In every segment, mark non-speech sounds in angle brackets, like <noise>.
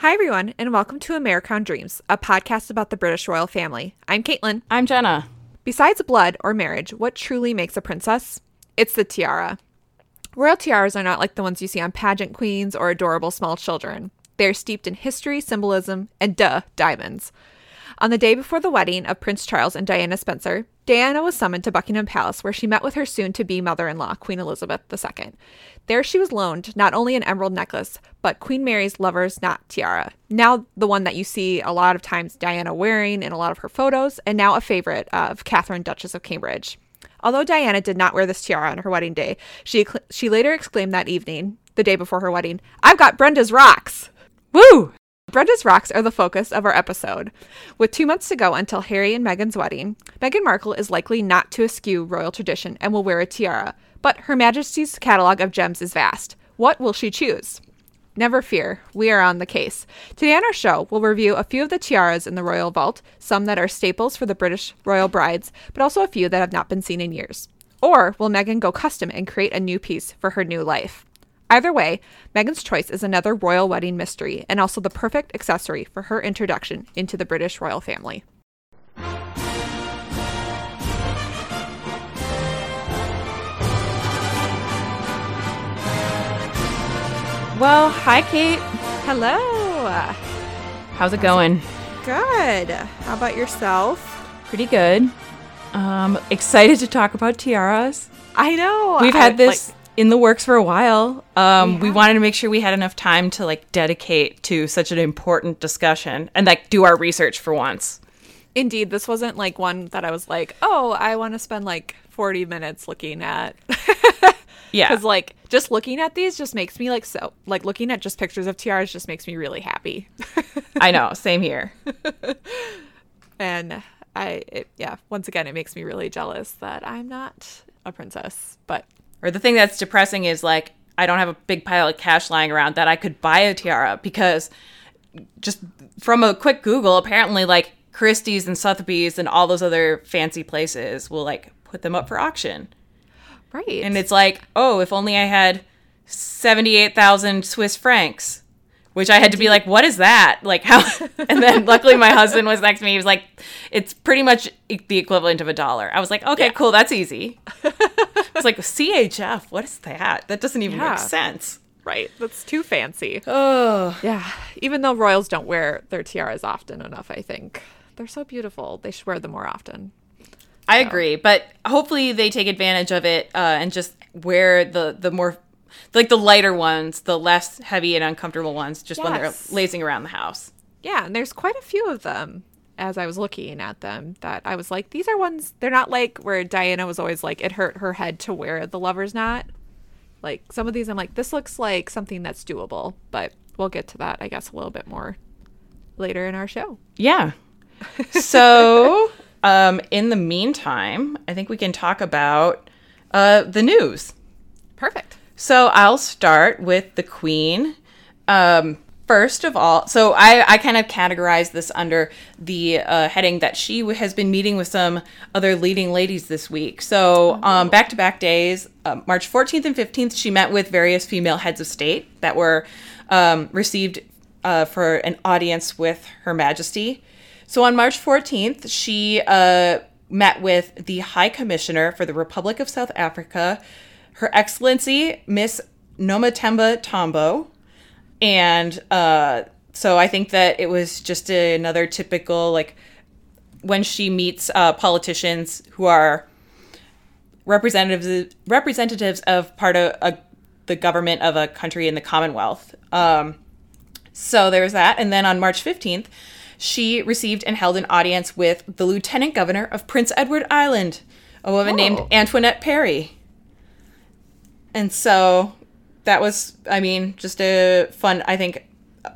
Hi, everyone, and welcome to Americrown Dreams, a podcast about the British royal family. I'm Caitlin. I'm Jenna. Besides blood or marriage, what truly makes a princess? It's the tiara. Royal tiaras are not like the ones you see on pageant queens or adorable small children. They are steeped in history, symbolism, and duh, diamonds. On the day before the wedding of Prince Charles and Diana Spencer, Diana was summoned to Buckingham Palace where she met with her soon to be mother in law, Queen Elizabeth II. There she was loaned not only an emerald necklace, but Queen Mary's lover's knot tiara. Now, the one that you see a lot of times Diana wearing in a lot of her photos, and now a favorite of Catherine, Duchess of Cambridge. Although Diana did not wear this tiara on her wedding day, she, she later exclaimed that evening, the day before her wedding, I've got Brenda's rocks! Woo! Brenda's rocks are the focus of our episode. With two months to go until Harry and Meghan's wedding, Meghan Markle is likely not to eschew royal tradition and will wear a tiara, but Her Majesty's catalog of gems is vast. What will she choose? Never fear, we are on the case. Today on our show, we'll review a few of the tiaras in the royal vault, some that are staples for the British royal brides, but also a few that have not been seen in years. Or will Meghan go custom and create a new piece for her new life? Either way, Meghan's choice is another royal wedding mystery and also the perfect accessory for her introduction into the British royal family. Well, hi, Kate. Hello. How's it going? Good. How about yourself? Pretty good. Um, excited to talk about tiaras. I know. We've I- had this like, in the works for a while. Um, We we wanted to make sure we had enough time to like dedicate to such an important discussion and like do our research for once. indeed, this wasn't like one that I was like, oh, I want to spend like 40 minutes looking at. <laughs> Yeah. Because like just looking at these just makes me like so like looking at just pictures of tiaras just makes me really happy. <laughs> I know. Same here. <laughs> and I it, yeah, once again it makes me really jealous that I'm not a princess. But Or the thing that's depressing is like I don't have a big pile of cash lying around that I could buy a tiara because just from a quick Google, apparently like Christie's and Sotheby's and all those other fancy places will like put them up for auction. right. And it's like, oh, if only I had 78,000 Swiss francs, which I had to be like, what is that? Like, how? <laughs> and then luckily my husband was next to me. He was like, it's pretty much the equivalent of a dollar. I was like, okay, Yeah. cool. That's easy. I was like, CHF, what is that? That doesn't even Yeah. make sense. right. That's too fancy. Oh, Yeah. Even though royals don't wear their tiaras often enough, I think. They're so beautiful. They should wear them more often. I agree. But hopefully they take advantage of it uh, and just wear the, the more, like the lighter ones, the less heavy and uncomfortable ones, just when they're lazing around the house. Yeah, and there's quite a few of them as I was looking at them that I was like, these are ones they're not like where Diana was always like it hurt her head to wear the lover's knot. Like some of these I'm like, this looks like something that's doable, but we'll get to that, I guess, a little bit more later in our show. Yeah. <laughs> So, um, in the meantime, I think we can talk about uh, the news. Perfect. So, I'll start with the Queen. Um, first of all, so I, I kind of categorize this under the uh, heading that she has been meeting with some other leading ladies this week. So, um, back to back days, uh, March 14th and 15th, she met with various female heads of state that were um, received uh, for an audience with Her Majesty. So on March 14th, she uh, met with the High Commissioner for the Republic of South Africa, Her Excellency Miss Nomatemba Tambo. And uh, so I think that it was just another typical, like, when she meets uh, politicians who are representatives representatives of part of a, the government of a country in the Commonwealth. Um, so there's that. And then on March 15th, she received and held an audience with the Lieutenant Governor of Prince Edward Island, a woman named Oh. Antoinette Perry. And so that was, I mean, just a fun, I think,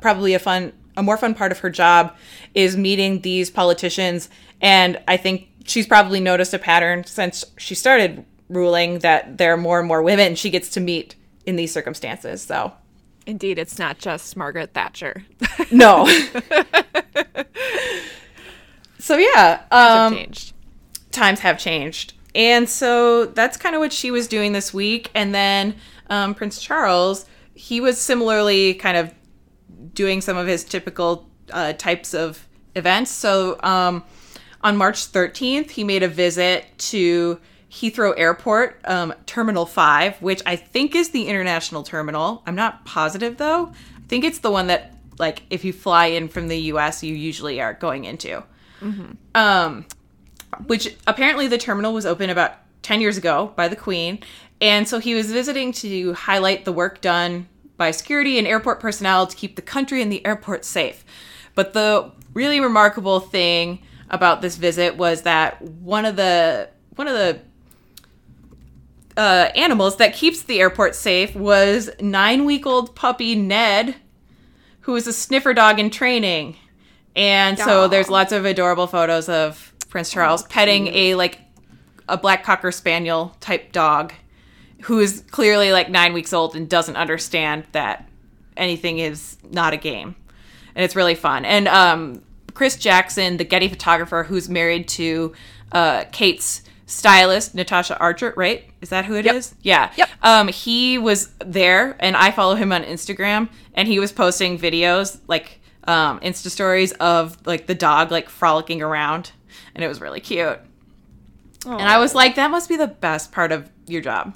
probably a fun, a more fun part of her job is meeting these politicians. And I think she's probably noticed a pattern since she started ruling that there are more and more women she gets to meet in these circumstances. So, Indeed, it's not just Margaret Thatcher. <laughs> no. so, yeah. Have Um, changed. times have changed. And so that's kind of what she was doing this week. And then um, Prince Charles, he was similarly kind of doing some of his typical uh, types of events. So um, on March 13th, he made a visit to Heathrow Airport, um, Terminal 5, which I think is the international terminal. I'm not positive though. I think it's the one that, like, if you fly in from the US, you usually are going into. Um, which apparently the terminal was open about 10 years ago by the Queen. And so he was visiting to highlight the work done by security and airport personnel to keep the country and the airport safe. But the really remarkable thing about this visit was that one of the one of the uh, animals that keeps the airport safe was nine week old puppy Ned, who is a sniffer dog in training. And so there's lots of adorable photos of Prince Charles petting a like a black cocker spaniel type dog who is clearly like nine weeks old and doesn't understand that anything is not a game. And it's really fun. And um, Chris Jackson, the Getty photographer who's married to uh, Kate's stylist, Natasha Archer, right? Is that who it is? Yep. Yeah. Yep. Um, he was there, and I follow him on Instagram, and he was posting videos, like um, Insta stories of like the dog like frolicking around, and it was really cute. And I was like, that must be the best part of your job.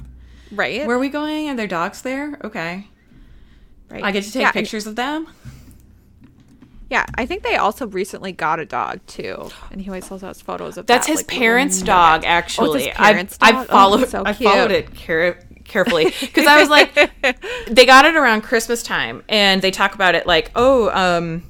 right. Where are we going? Are there dogs there? Okay. right. I get to take Yeah, pictures of them. Yeah, I think they also recently got a dog too, and he always has photos of That's that, his like, parents' dog, Oh, actually. his parents' I, dog? I Oh, followed. so I followed it care- carefully because I was like, <laughs> they got it around Christmas time, and they talk about it like, oh, um,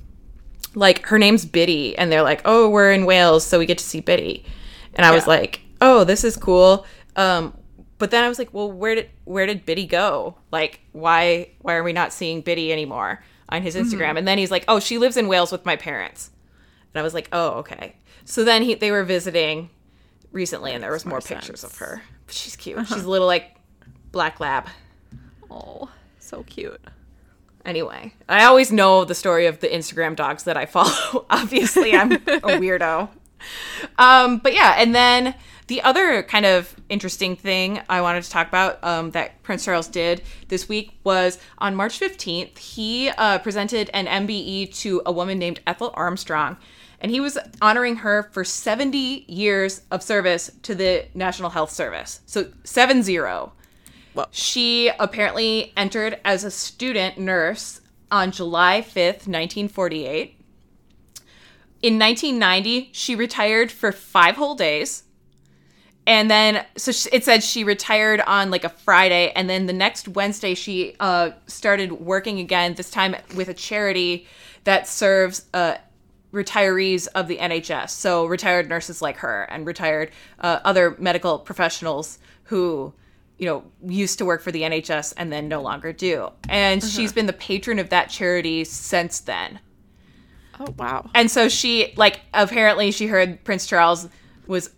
like her name's Biddy, and they're like, oh, we're in Wales, so we get to see Biddy, and I was like, oh, this is cool. Um, but then I was like, well, where did where did Biddy go? Like, why why are we not seeing Biddy anymore on his Mm-hmm. Instagram? And then he's like, oh, she lives in Wales with my parents. And I was like, oh, okay. So then he, they were visiting recently, and there was more more pictures of her. But she's cute. She's a little like black lab. Oh, so cute. Anyway, I always know the story of the Instagram dogs that I follow. <laughs> Obviously, I'm a <laughs> weirdo. Um, but yeah, and then the other kind of interesting thing I wanted to talk about um, that Prince Charles did this week was on March 15th, he uh, presented an MBE to a woman named Ethel Armstrong. And he was honoring her for 70 years of service to the National Health Service. So 7 0. Well, She apparently entered as a student nurse on July 5th, 1948. In 1990, she retired for five whole days. And then, so it said she retired on like a Friday. And then the next Wednesday, she uh, started working again, this time with a charity that serves uh, retirees of the NHS. So retired nurses like her and retired uh, other medical professionals who, you know, used to work for the NHS and then no longer do. And uh-huh. she's been the patron of that charity since then. oh wow. And so she like apparently she heard Prince Charles was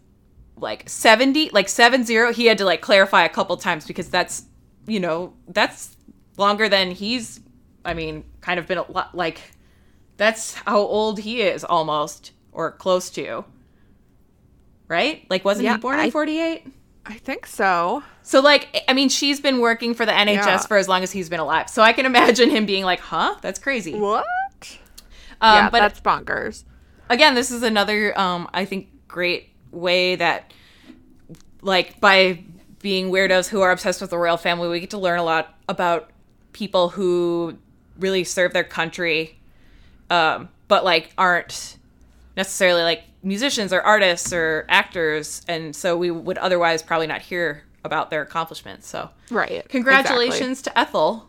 like 70, like 70. He had to like clarify a couple times because that's, you know, that's longer than he's I mean, kind of been a lot like that's how old he is almost or close to. Right? Like wasn't Yeah, he born in 48? I think so. So like I mean, she's been working for the NHS Yeah. for as long as he's been alive. So I can imagine him being like, "Huh? That's crazy." What? Um, yeah, but that's bonkers. again, this is another um I think great way that like by being weirdos who are obsessed with the royal family, we get to learn a lot about people who really serve their country um but like aren't necessarily like musicians or artists or actors and so we would otherwise probably not hear about their accomplishments. So, Right. congratulations to Ethel.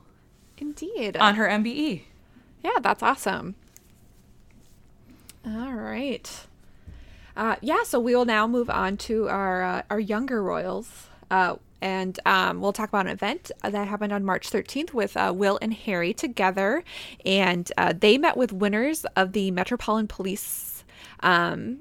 Indeed. on her MBE. Yeah, that's awesome. All right. Uh, yeah, so we will now move on to our uh, our younger royals, uh, and um, we'll talk about an event that happened on March 13th with uh, Will and Harry together, and uh, they met with winners of the Metropolitan Police um,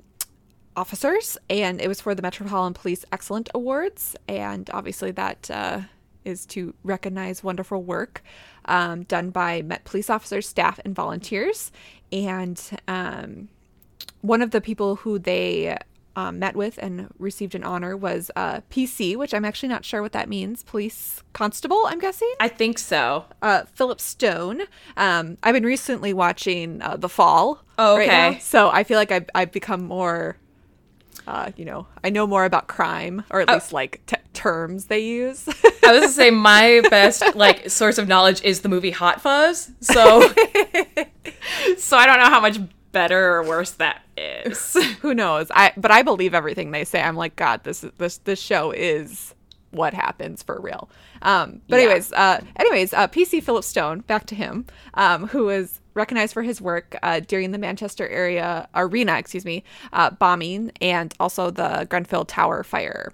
officers, and it was for the Metropolitan Police Excellent Awards, and obviously that uh, is to recognize wonderful work um, done by Met police officers, staff, and volunteers. And um, one of the people who they um, met with and received an honor was uh, PC, which I'm actually not sure what that means. Police constable, I'm guessing. I think so. Uh, Philip Stone. Um, I've been recently watching uh, The Fall. Oh, right okay. now, so I feel like I've, I've become more, uh, you know, I know more about crime, or at Oh. least like t- terms they use. I was gonna say my best like source of knowledge is the movie Hot Fuzz. So, <laughs> <laughs> so I don't know how much better or worse that is. <laughs> Who knows? I but I believe everything they say. I'm like, God, this this this show is what happens for real. Um, but Yeah. anyways, uh, anyways, uh, PC Philip Stone, back to him, um, who was recognized for his work uh, during the Manchester area arena, excuse me, uh, bombing and also the Grenfell Tower fire,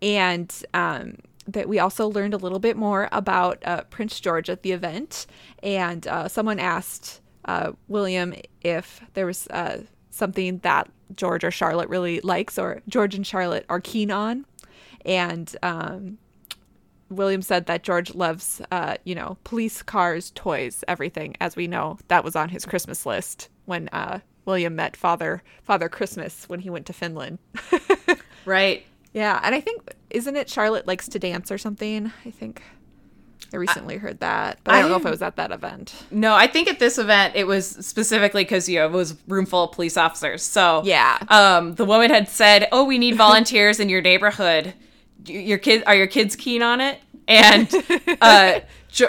and um, that we also learned a little bit more about uh, Prince George at the event, and uh, someone asked uh, William if there was uh, something that George or Charlotte really likes, or George and Charlotte are keen on, and um, William said that George loves, uh, you know, police cars, toys, everything. As we know, that was on his Christmas list when uh, William met Father Father Christmas when he went to Finland. <laughs> right. Yeah, and I think isn't it Charlotte likes to dance or something? I think I recently heard that, but I, don't know if I- it was at that event. No, I think at this event it was specifically because you know it was room full of police officers. So Yeah. um, the woman had said, "Oh, we need volunteers in your neighborhood. Your kid are your kids keen on it?" And <laughs> uh,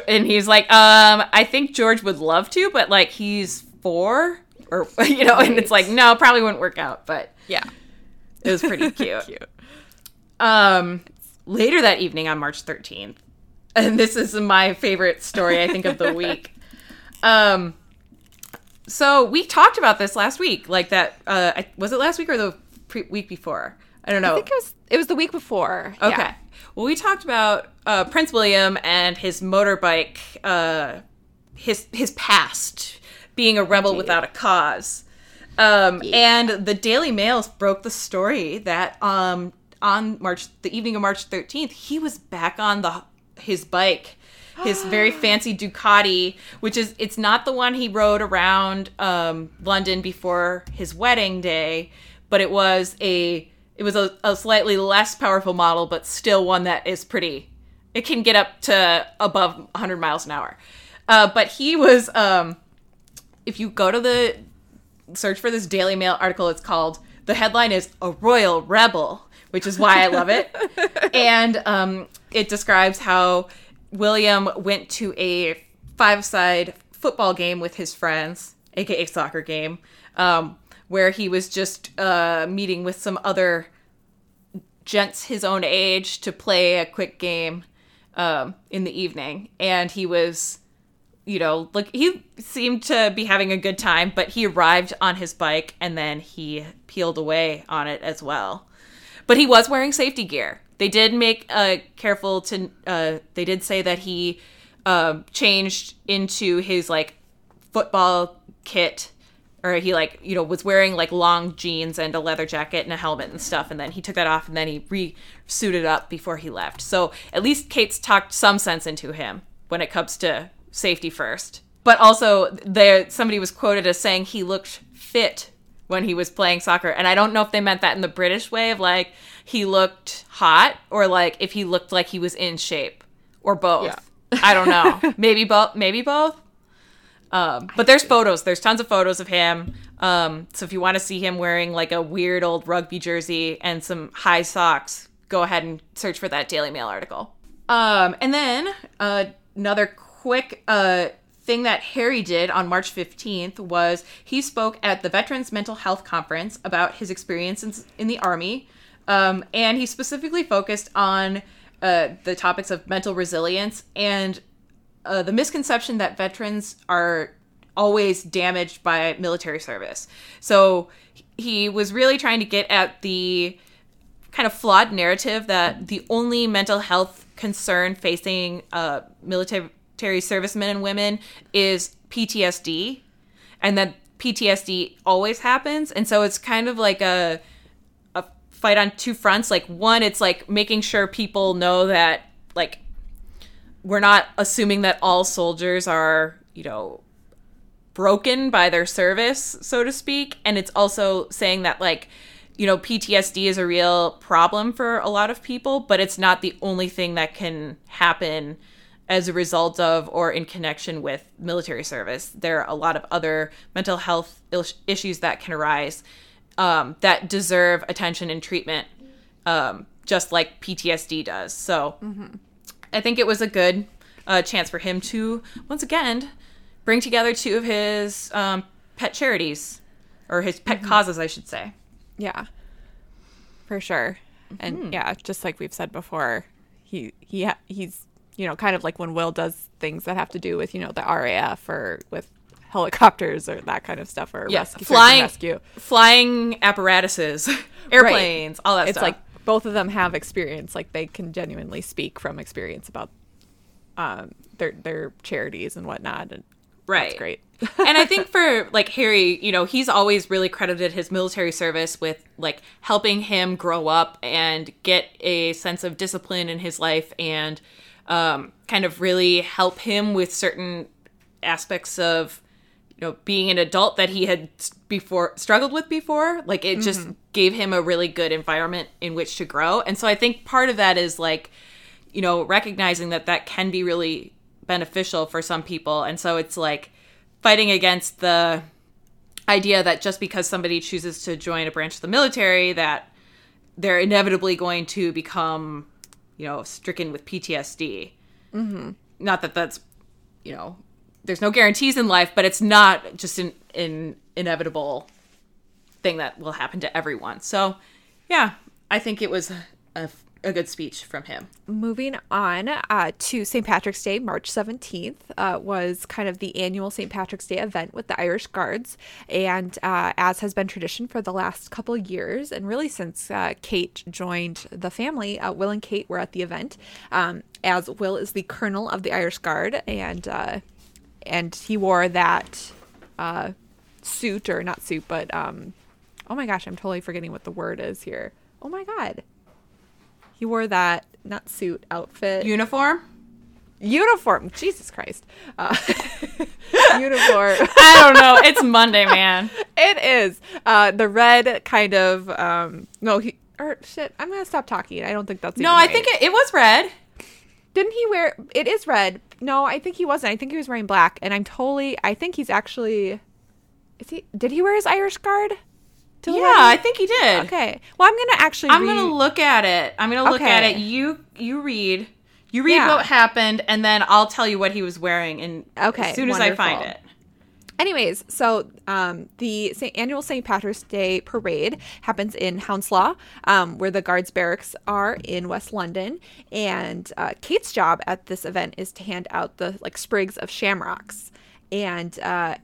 and he's like, "Um, I think George would love to, but like he's four or <laughs> you know." And it's like, no, probably wouldn't work out, but Yeah, it was pretty <laughs> cute. cute. Um, later that evening on March 13th, and <laughs> this is my favorite story, I think, of the week. <laughs> Um, so we talked about this last week, like that. Uh, I- was it last week or the pre- week before? I don't know. I think it was it was the week before. Okay. Yeah. Well, we talked about uh, Prince William and his motorbike, uh, his his past, being a rebel without a cause. Um, And the Daily Mail broke the story that um, on March, the evening of March 13th, he was back on the his bike, his very <gasps> fancy Ducati, which is it's not the one he rode around um, London before his wedding day, but it was a it was a, a slightly less powerful model, but still one that is pretty. It can get up to above 100 miles an hour. Uh, but he was, um, if you go to the search for this Daily Mail article, it's called, the headline is A Royal Rebel, which is why I love it. <laughs> and um, it describes how William went to a five side football game with his friends, aka soccer game, um, where he was just uh, meeting with some other gents his own age to play a quick game um, in the evening. And he was you know, like he seemed to be having a good time, but he arrived on his bike and then he peeled away on it as well. But he was wearing safety gear. They did make uh careful to uh they did say that he um changed into his like football kit or he like you know was wearing like long jeans and a leather jacket and a helmet and stuff and then he took that off and then he re-suited up before he left so at least kate's talked some sense into him when it comes to safety first but also there somebody was quoted as saying he looked fit when he was playing soccer and i don't know if they meant that in the british way of like he looked hot or like if he looked like he was in shape or both Yeah. i don't know <laughs> maybe both maybe both um, but there's photos. There's tons of photos of him. Um, so if you want to see him wearing like a weird old rugby jersey and some high socks, go ahead and search for that Daily Mail article. Um, and then uh, another quick uh, thing that Harry did on March 15th was he spoke at the Veterans Mental Health Conference about his experiences in the Army. Um, and he specifically focused on uh, the topics of mental resilience and uh, the misconception that veterans are always damaged by military service. So he was really trying to get at the kind of flawed narrative that the only mental health concern facing uh, military servicemen and women is PTSD, and that PTSD always happens. And so it's kind of like a a fight on two fronts. Like one, it's like making sure people know that like we're not assuming that all soldiers are, you know, broken by their service, so to speak. And it's also saying that, like, you know, PTSD is a real problem for a lot of people, but it's not the only thing that can happen as a result of or in connection with military service. There are a lot of other mental health issues that can arise um, that deserve attention and treatment, um, just like PTSD does. So I think it was a good uh, chance for him to, once again, bring together two of his um, pet charities, or his pet causes, I should say. Yeah. For sure. And yeah, just like we've said before, he he ha- he's you know kind of like when Will does things that have to do with you know the RAF or with helicopters or that kind of stuff or Yeah, rescue, flying, rescue. flying apparatuses, <laughs> airplanes, all that It's stuff. like both of them have experience. Like they can genuinely speak from experience about um their their charities and whatnot. And right, that's great. <laughs> and I think for like Harry, you know, he's always really credited his military service with like helping him grow up and get a sense of discipline in his life and um, kind of really help him with certain aspects of you know being an adult that he had before struggled with before. Like it just gave him a really good environment in which to grow. And so i think part of that is like you know recognizing that that can be really beneficial for some people. And so it's like fighting against the idea that just because somebody chooses to join a branch of the military that they're inevitably going to become you know stricken with ptsd mm-hmm. not that that's you know there's no guarantees in life but it's not just an, an inevitable thing that will happen to everyone so yeah i think it was a, a good speech from him Moving on uh, to St. Patrick's Day, March 17th, uh, was kind of the annual St. Patrick's Day event with the Irish Guards. And uh, as has been tradition for the last couple years, and really since uh, Kate joined the family, uh, Will and Kate were at the event. Um, as Will is the colonel of the Irish Guard, and uh, and he wore that suit, or not suit, but um, oh my gosh, I'm totally forgetting what the word is here. Oh my god. He wore that not suit outfit uniform uniform. Jesus Christ, uh, <laughs> uniform. i don't know it's monday man <laughs> it is uh, the red kind of. Um, no, he or shit. I'm gonna stop talking. I don't think that's no i right. think it, it was red didn't he wear? It is red. No, I think he wasn't. I think he was wearing black. And I'm totally. I think he's actually. Is he? Did he wear his Irish guard? Yeah wedding? i think he did Okay. Well, I'm gonna actually. I'm read- gonna look at it. I'm gonna look at it. You you read. You read Yeah. what happened, and then I'll tell you what he was wearing. And Okay, as soon as I find it, Anyways, so um, the annual St. Patrick's Day parade happens in Hounslow, um, where the guards barracks are in West London. And uh, Kate's job at this event is to hand out the like sprigs of shamrocks. And uh,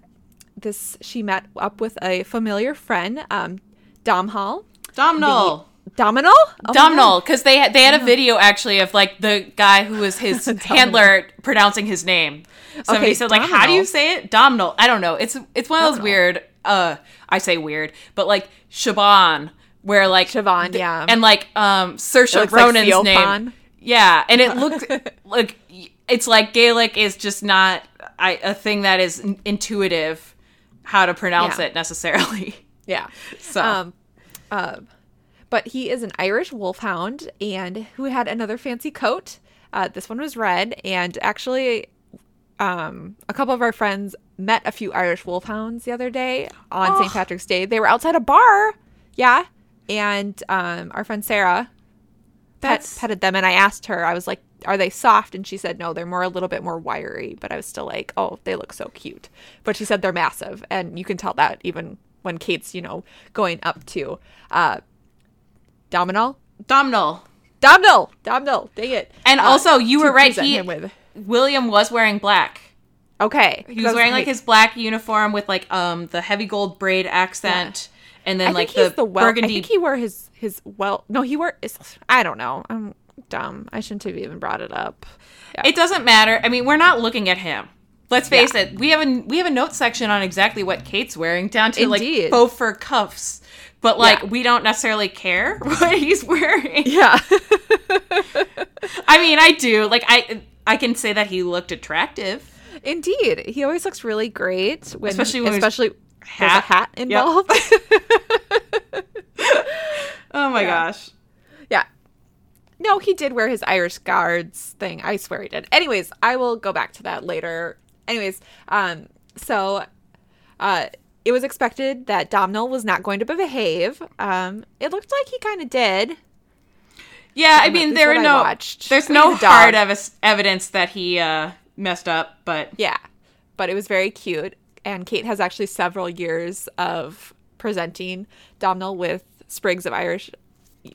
this she met up with a familiar friend, um, Dom Hall. Dominal? Oh. Domhnall, because they had, they had a video actually of like the guy who was his <laughs> handler pronouncing his name. Somebody Okay, said like, "How do you say it?" Domhnall. I don't know. It's it's one of those weird. Uh, I say weird, but like Siobhan, where like Siobhan, yeah. and like um Saoirse looks like Ronan's name. Yeah, and it <laughs> looked like it's like Gaelic is just not I, a thing that is intuitive how to pronounce Yeah. it necessarily. <laughs> Yeah. So Um, uh, but he is an Irish wolfhound and who had another fancy coat. Uh, this one was red, and actually, um, a couple of our friends met a few Irish wolfhounds the other day on St. Oh. Patrick's Day. They were outside a bar, yeah, and um, our friend Sarah pet, petted them, and I asked her, I was like, "Are they soft?" And she said, "No, they're more a little bit more wiry." But I was still like, "Oh, they look so cute." But she said they're massive, and you can tell that even when Kate's, you know, going up to uh, Domino, Domhnall. Domino, Domino. Dang it! And Uh, also, you were right. He William was wearing black. okay. He was wearing like his black uniform with like um the heavy gold braid accent, and then I like the, the well. burgundy. I think he wore his his well. No, he wore. I don't know. I'm dumb. I shouldn't have even brought it up. Yeah. It doesn't matter. I mean, we're not looking at him. Let's face Yeah. it. We have a we have a note section on exactly what Kate's wearing, down to Indeed. like faux fur cuffs. But like, Yeah. we don't necessarily care <laughs> what he's wearing. yeah. <laughs> I mean, I do. Like, I I can say that he looked attractive. Indeed, he always looks really great, when, Especially when there's especially there's a hat. hat Yep. involved. <laughs> Oh my Yeah. gosh. No, he did wear his Irish Guards thing. I swear he did. Anyways, I will go back to that later. Anyways, um, so uh, it was expected that Domhnall was not going to behave. Um, it looked like he kind of did. Yeah, I mean there are no there's no he's a dog. hard ev- evidence that he uh messed up, but Yeah, but it was very cute. And Kate has actually several years of presenting Domhnall with sprigs of Irish,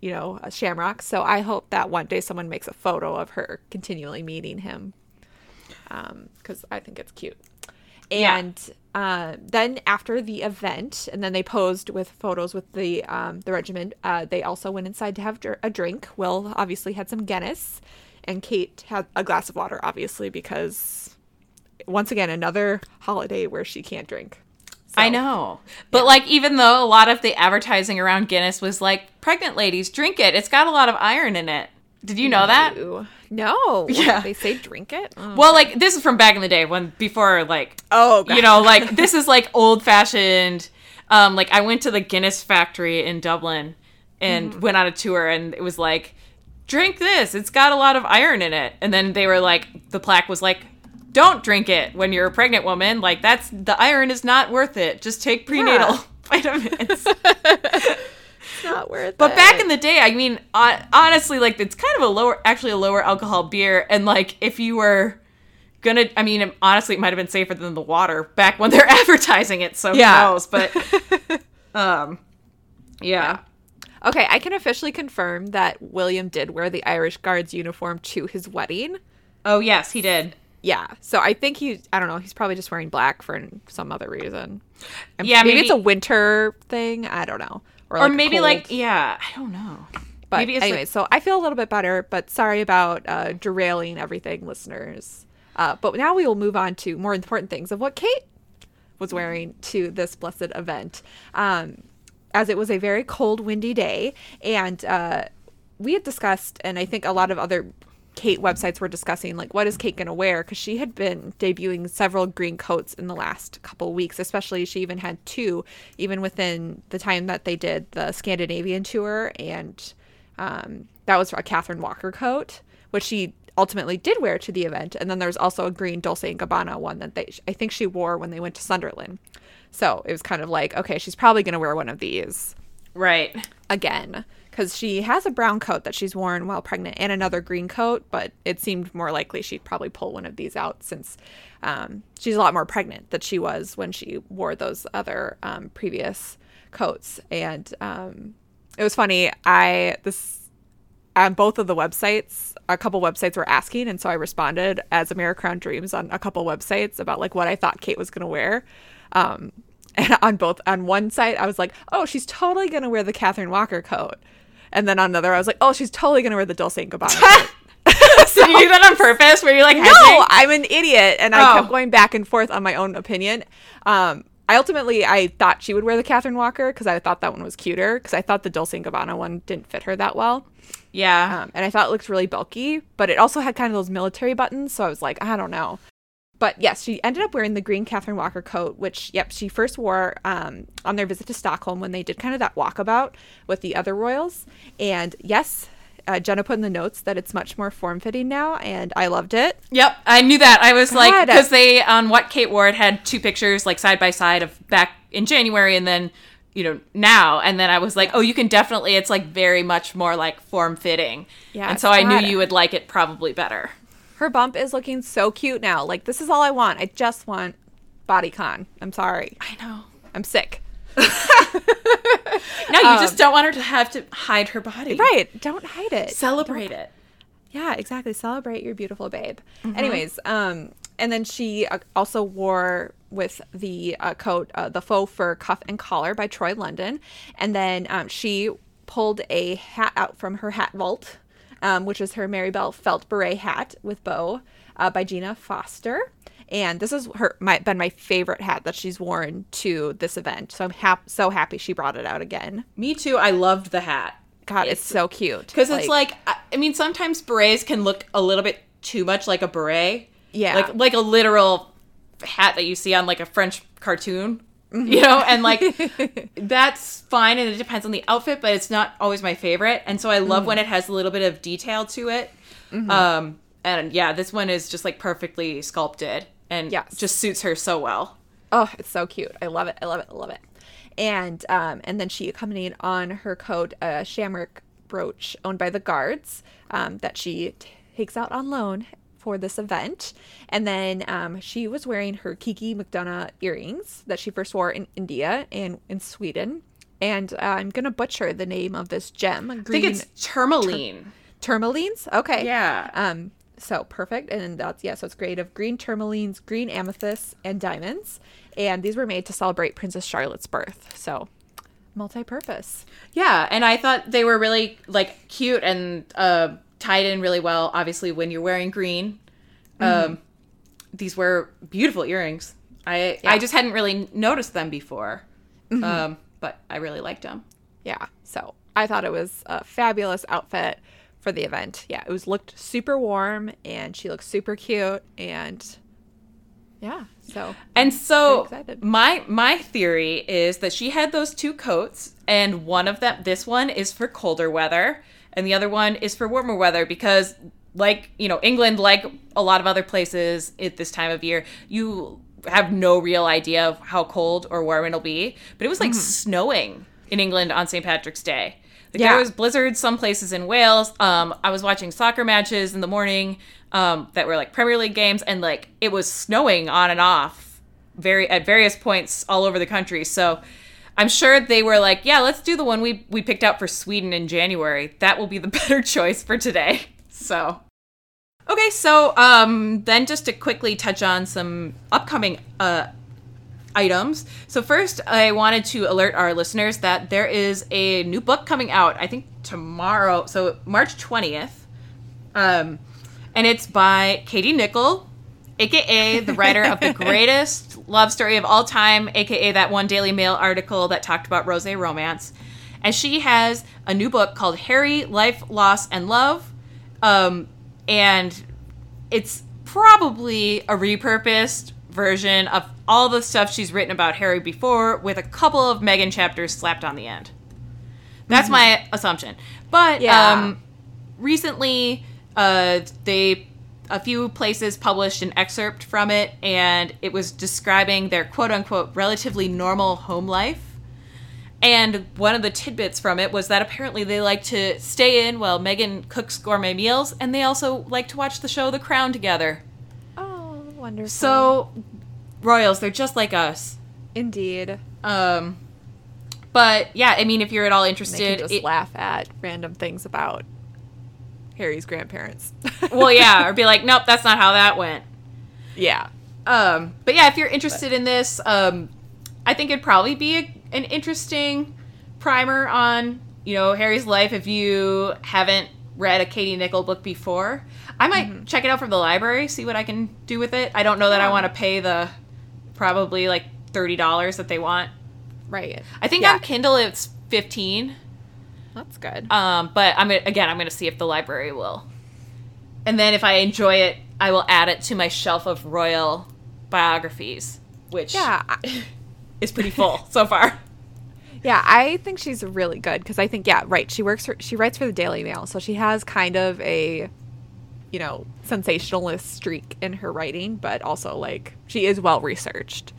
you know, uh, shamrock. So I hope that one day someone makes a photo of her continually meeting him, because I think it's cute. Yeah. And uh, then after the event, and then they posed with photos with the um, the regiment. Uh, they also went inside to have dr- a drink. Will obviously had some Guinness, and Kate had a glass of water, obviously because once again another holiday where she can't drink. I know. But like even though a lot of the advertising around Guinness was like pregnant ladies drink it. It's got a lot of iron in it. Did you know that? No. Yeah. They say drink it. Oh. Well, like this is from back in the day when before like Oh, God. you know, like this is like old fashioned. Um, like I went to the Guinness factory in Dublin and Mm-hmm. went on a tour, and it was like, drink this. It's got a lot of iron in it. And then they were like, the plaque was like, don't drink it when you're a pregnant woman. Like that's the iron is not worth it. Just take prenatal <laughs> vitamins. <laughs> It's not worth But it. But back in the day, I mean, honestly, like it's kind of a lower, actually a lower alcohol beer, and like if you were gonna, I mean, honestly, it might have been safer than the water back when they're <laughs> advertising it. So Yeah. who knows? But, um, yeah, Okay, I can officially confirm that William did wear the Irish Guards uniform to his wedding. Oh yes, he did. Yeah, so I think he, I don't know, he's probably just wearing black for some other reason. And Yeah, maybe, maybe- it's a winter thing. I don't know, Or like maybe like, yeah, I don't know. But maybe it's anyway, like- so I feel a little bit better, but sorry about uh, derailing everything, listeners. Uh, but now we will move on to more important things of what Kate was wearing to this blessed event. Um, as it was a very cold, windy day, and uh, we had discussed, and I think a lot of other Kate websites were discussing, like, what is Kate going to wear? Because she had been debuting several green coats in the last couple weeks, especially she even had two, even within the time that they did the Scandinavian tour. And um, that was a Catherine Walker coat, which she ultimately did wear to the event. And then there's also a green Dolce and Gabbana one that they, I think she wore when they went to Sunderland. So it was kind of like, okay, she's probably going to wear one of these right. again because she has a brown coat that she's worn while pregnant and another green coat, but it seemed more likely she'd probably pull one of these out since um, she's a lot more pregnant than she was when she wore those other um, previous coats. And um, it was funny. I this on both of the websites, a couple websites were asking, and so I responded as America Crown Dreams on a couple websites about like what I thought Kate was gonna wear. Um, <laughs> and on both on one site, I was like, "Oh, she's totally gonna wear the Catherine Walker coat," and then on another, I was like, "Oh, she's totally gonna wear the Dolce and Gabbana." <laughs> <laughs> coat. Did you do that on purpose? Were you like, no, hedging? I'm an idiot, and I Oh. kept going back and forth on my own opinion. Um, I ultimately I thought she would wear the Catherine Walker because I thought that one was cuter because I thought the Dolce and Gabbana one didn't fit her that well. yeah. Um, and I thought it looked really bulky, but it also had kind of those military buttons. So I was like, I don't know. But yes, she ended up wearing the green Catherine Walker coat, which, yep, she first wore um, on their visit to Stockholm when they did kind of that walkabout with the other royals. And yes, uh, Jenna put in the notes that it's much more form fitting now, and I loved it. Yep, I knew that. I was like, because they on what Kate Wore had two pictures like side by side of back in January and then you know now, and then I was like, oh, you can definitely. It's like very much more like form fitting. Yeah, and so I knew God. you would like it probably better. Her bump is looking so cute now. Like, this is all I want. I just want bodycon. I'm sorry. I know. I'm sick. <laughs> No, you just don't want her to have to hide her body. Um, Right. Don't hide it. Celebrate it. Yeah, exactly. Celebrate your beautiful babe. Mm-hmm. Anyways, um, and then she uh, also wore with the uh, coat uh, the faux fur cuff and collar by Troy London, and then um, she pulled a hat out from her hat vault, um, which is her Marybelle felt beret hat with bow uh, by Gina Foster. And this is her my been my favorite hat that she's worn to this event. So I'm hap- so happy she brought it out again. Me too. I loved the hat God, it's, so cute because it's like I I mean sometimes berets can look a little bit too much like a beret. Yeah. Like like a literal hat that you see on like a French cartoon. You know, and like <laughs> that's fine and it depends on the outfit, but it's not always my favorite. And so I love when it has a little bit of detail to it. Um, and yeah, this one is just like perfectly sculpted and Yes. just suits her so well. Oh, it's so cute. I love it. I love it. I love it. And um, and then she accompanied on her coat a shamrock brooch owned by the guards um, that she takes out on loan for this event. And then um, she was wearing her Kiki McDonough earrings that she first wore in India and in Sweden. And uh, I'm gonna butcher the name of this gem. I think it's tourmaline. tourmalines. Okay. Yeah. Um, so perfect, and that's yeah. So it's great of green tourmalines, green amethysts, and diamonds, and these were made to celebrate Princess Charlotte's birth. So multi-purpose. Yeah, and I thought they were really like cute and uh, tied in really well. Obviously, when you're wearing green, um, these were beautiful earrings. I I just hadn't really noticed them before, um, but I really liked them. Yeah. So I thought it was a fabulous outfit for the event. Yeah, it was looked super warm, and she looked super cute, and yeah. So And so my my theory is that she had those two coats, and one of them, this one is for colder weather, and the other one is for warmer weather because, like you know, England, like a lot of other places at this time of year, you have no real idea of how cold or warm it'll be. But it was like Mm-hmm. snowing in England on St. Patrick's Day. Like Yeah. there was blizzards some places in Wales. Um, I was watching soccer matches in the morning um, that were like Premier League games, and like it was snowing on and off, very at various points all over the country. So I'm sure they were like, yeah, let's do the one we we picked out for Sweden in January. That will be the <laughs> better choice for today. So. Okay, so um, then just to quickly touch on some upcoming uh, items. So first, I wanted to alert our listeners that there is a new book coming out. I think tomorrow, so March twentieth, um, and it's by Katie Nichol, aka the writer of the <laughs> greatest love story of all time, aka that one Daily Mail article that talked about rose romance. And she has a new book called Harry, Life, Loss, and Love. Um, and it's probably a repurposed version of all the stuff she's written about Harry before with a couple of Meghan chapters slapped on the end. That's my assumption. But Yeah. um, recently, uh, they a few places published an excerpt from it, and it was describing their quote unquote relatively normal home life. And one of the tidbits from it was that apparently they like to stay in while Meghan cooks gourmet meals, and they also like to watch the show The Crown together. oh, wonderful. So, royals, they're just like us. indeed, Um, but yeah, I mean, if you're at all interested, just it- laugh at random things about Harry's grandparents. <laughs> well, yeah, or be like, nope, that's not how that went. yeah. Um, but yeah, if you're interested in this, um, I think it'd probably be a, an interesting primer on you know Harry's life if you haven't read a Katie Nichol book before. I might check it out from the library, see what I can do with it. I don't know that I want to pay the probably like thirty dollars that they want. Right. I think Yeah. on Kindle it's fifteen. That's good. Um, but I'm gonna, again, I'm going to see if the library will. And then if I enjoy it, I will add it to my shelf of royal biographies, which yeah. <laughs> Is pretty full so far. <laughs> Yeah, I think she's really good because I think yeah, right. She works for she writes for the Daily Mail, so she has kind of a you know sensationalist streak in her writing, but also like she is well researched,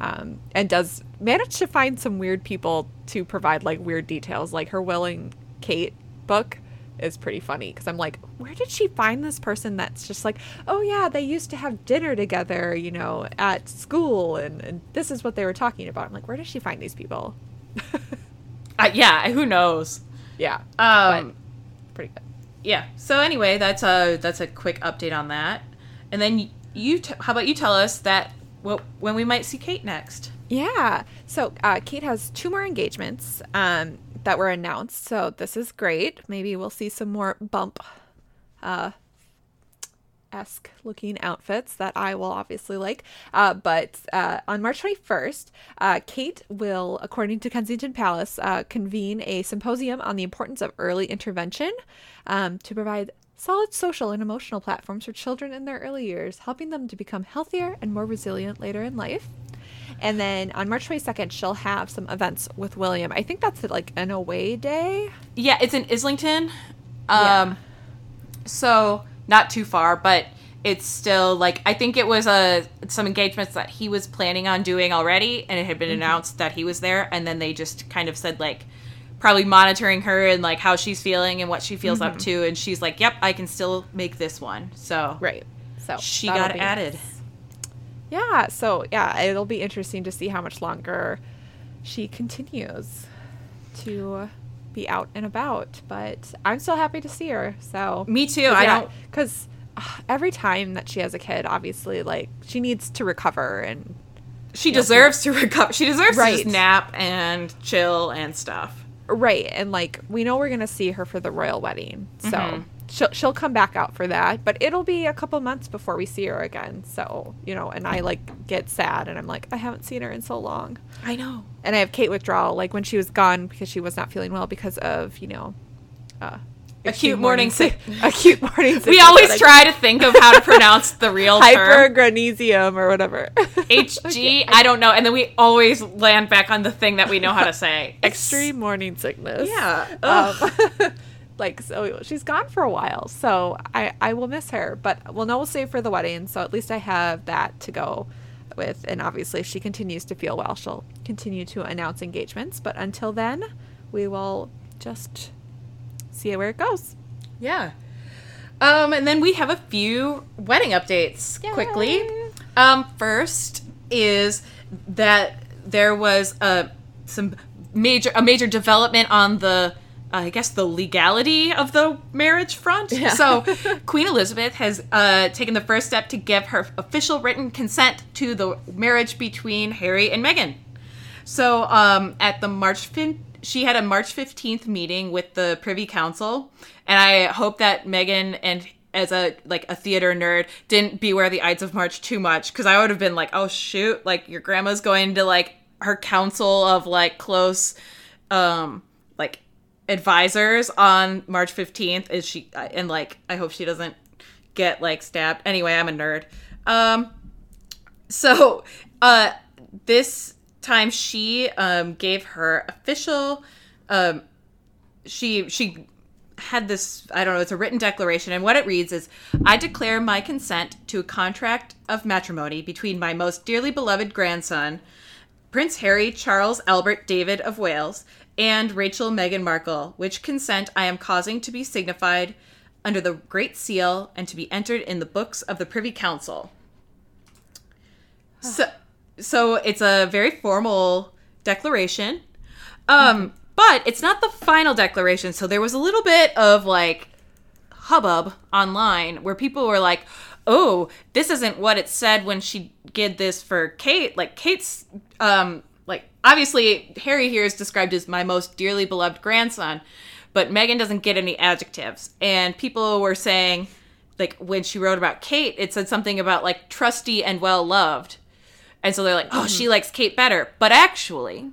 um, and does manage to find some weird people to provide like weird details. Like her Willing Kate book is pretty funny because I'm like, where did she find this person that's just like, oh yeah, they used to have dinner together, you know, at school, and, and this is what they were talking about. I'm like, where does she find these people? <laughs> Uh, yeah, who knows? Yeah, Um, pretty good. yeah. So anyway, that's a that's a quick update on that. And then you, t- how about you tell us that what when we might see Kate next? Yeah. So uh, Kate has two more engagements um, that were announced. So this is great. Maybe we'll see some more bump uh, esque looking outfits that I will obviously like. Uh, but uh, on March 21st, uh, Kate will, according to Kensington Palace, uh, convene a symposium on the importance of early intervention um, to provide solid social and emotional platforms for children in their early years, helping them to become healthier and more resilient later in life. And then on March 22nd, she'll have some events with William. I think that's like an away day. Yeah, it's in Islington. Um, so not too far, but it's still like I think it was uh, some engagements that he was planning on doing already, and it had been announced that he was there, and then they just kind of said like probably monitoring her and like how she's feeling and what she feels up to, and she's like, "Yep, I can still make this one." So Right. So she got added. nice. Yeah. So yeah, it'll be interesting to see how much longer she continues to be out and about. But I'm still happy to see her. So Me too. I don't. because every time that she has a kid, obviously, like she needs to recover and She deserves to recover. She deserves to just nap and chill and stuff. right and like we know we're gonna see her for the royal wedding, so. Mhm. She'll, she'll come back out for that, but it'll be a couple months before we see her again. So, you know, and I like get sad and I'm like, I haven't seen her in so long. I know. and I have Kate withdrawal, like when she was gone because she was not feeling well because of you know, uh, Acute morning sick- acute morning sickness. <laughs> <laughs> We always try to think of how to <laughs> pronounce the real term. hypergranesium or whatever. HG, I don't know. And then we always land back on the thing that we know how to say. Extreme morning sickness. Yeah. Um, like so, she's gone for a while, so I I will miss her, but we'll know we'll save for the wedding. So at least I have that to go with, and obviously if she continues to feel well, she'll continue to announce engagements. But until then, we will just see where it goes. Yeah. Um, and then we have a few wedding updates quickly. Um, first is that there was uh, some major a major development on the uh, I guess the legality of the marriage front. Yeah. So <laughs> Queen Elizabeth has uh, taken the first step to give her official written consent to the marriage between Harry and Meghan. So um, at the March fin- she had a March 15th meeting with the Privy Council, and I hope that Meghan and as a like a theater nerd didn't beware the Ides of March too much because I would have been like, oh shoot, like your grandma's going to like her council of like close, um, advisors on March 15th. Is she and like I hope she doesn't get like stabbed. Anyway, I'm a nerd. Um, so uh this time she um gave her official um she she had this i don't know it's a written declaration and what it reads is i declare my consent to a contract of matrimony between my most dearly beloved grandson prince harry charles albert david of wales and rachel meghan markle which consent i am causing to be signified under the great seal and to be entered in the books of the privy council so, so it's a very formal declaration. Um, but it's not the final declaration. So there was a little bit of like hubbub online where people were like, "Oh, this isn't what it said when she did this for Kate." Like Kate's um obviously Harry here is described as my most dearly beloved grandson, but Meghan doesn't get any adjectives. And people were saying like when she wrote about Kate, it said something about like trusty and well loved. And so they're like, "Oh, she likes Kate better." But actually,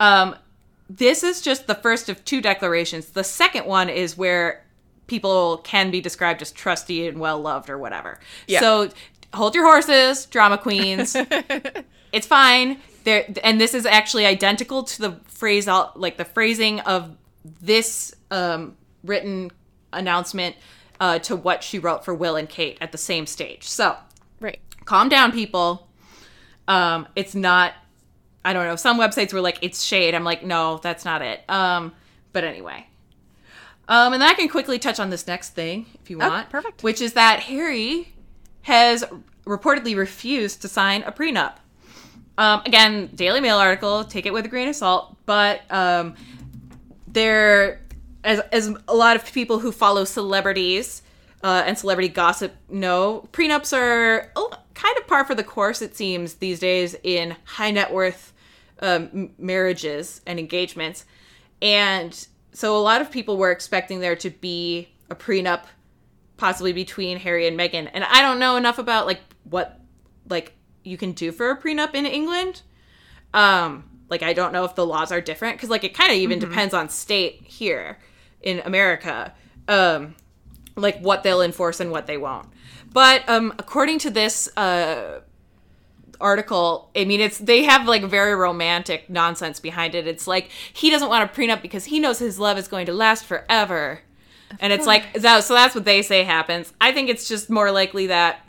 um this is just the first of two declarations. The second one is where people can be described as trusty and well loved or whatever. Yeah. So hold your horses, drama queens. <laughs> it's fine. There and this is actually identical to the phrase like the phrasing of this um, written announcement uh, to what she wrote for Will and Kate at the same stage. So Right. calm down, people. Um, it's not. I don't know. Some websites were like, "It's shade." I'm like, no, that's not it. Um, but anyway. Um, and then I can quickly touch on this next thing if you Oh, want. perfect. Which is that Harry has reportedly refused to sign a prenup. Um, again, Daily Mail article. Take it with a grain of salt. But um, there, as as a lot of people who follow celebrities uh, and celebrity gossip know, prenups are kind of par for the course. It seems these days in high net worth um, marriages and engagements, and so a lot of people were expecting there to be a prenup, possibly between Harry and Meghan. And I don't know enough about like what like you can do for a prenup in England. Um, like I don't know if the laws are different because like it kind of even depends on state here in America. Um, like what they'll enforce and what they won't. But um, according to this uh, article i mean it's they have like very romantic nonsense behind it it's like he doesn't want a prenup because he knows his love is going to last forever and it's like so that's what they say happens i think it's just more likely that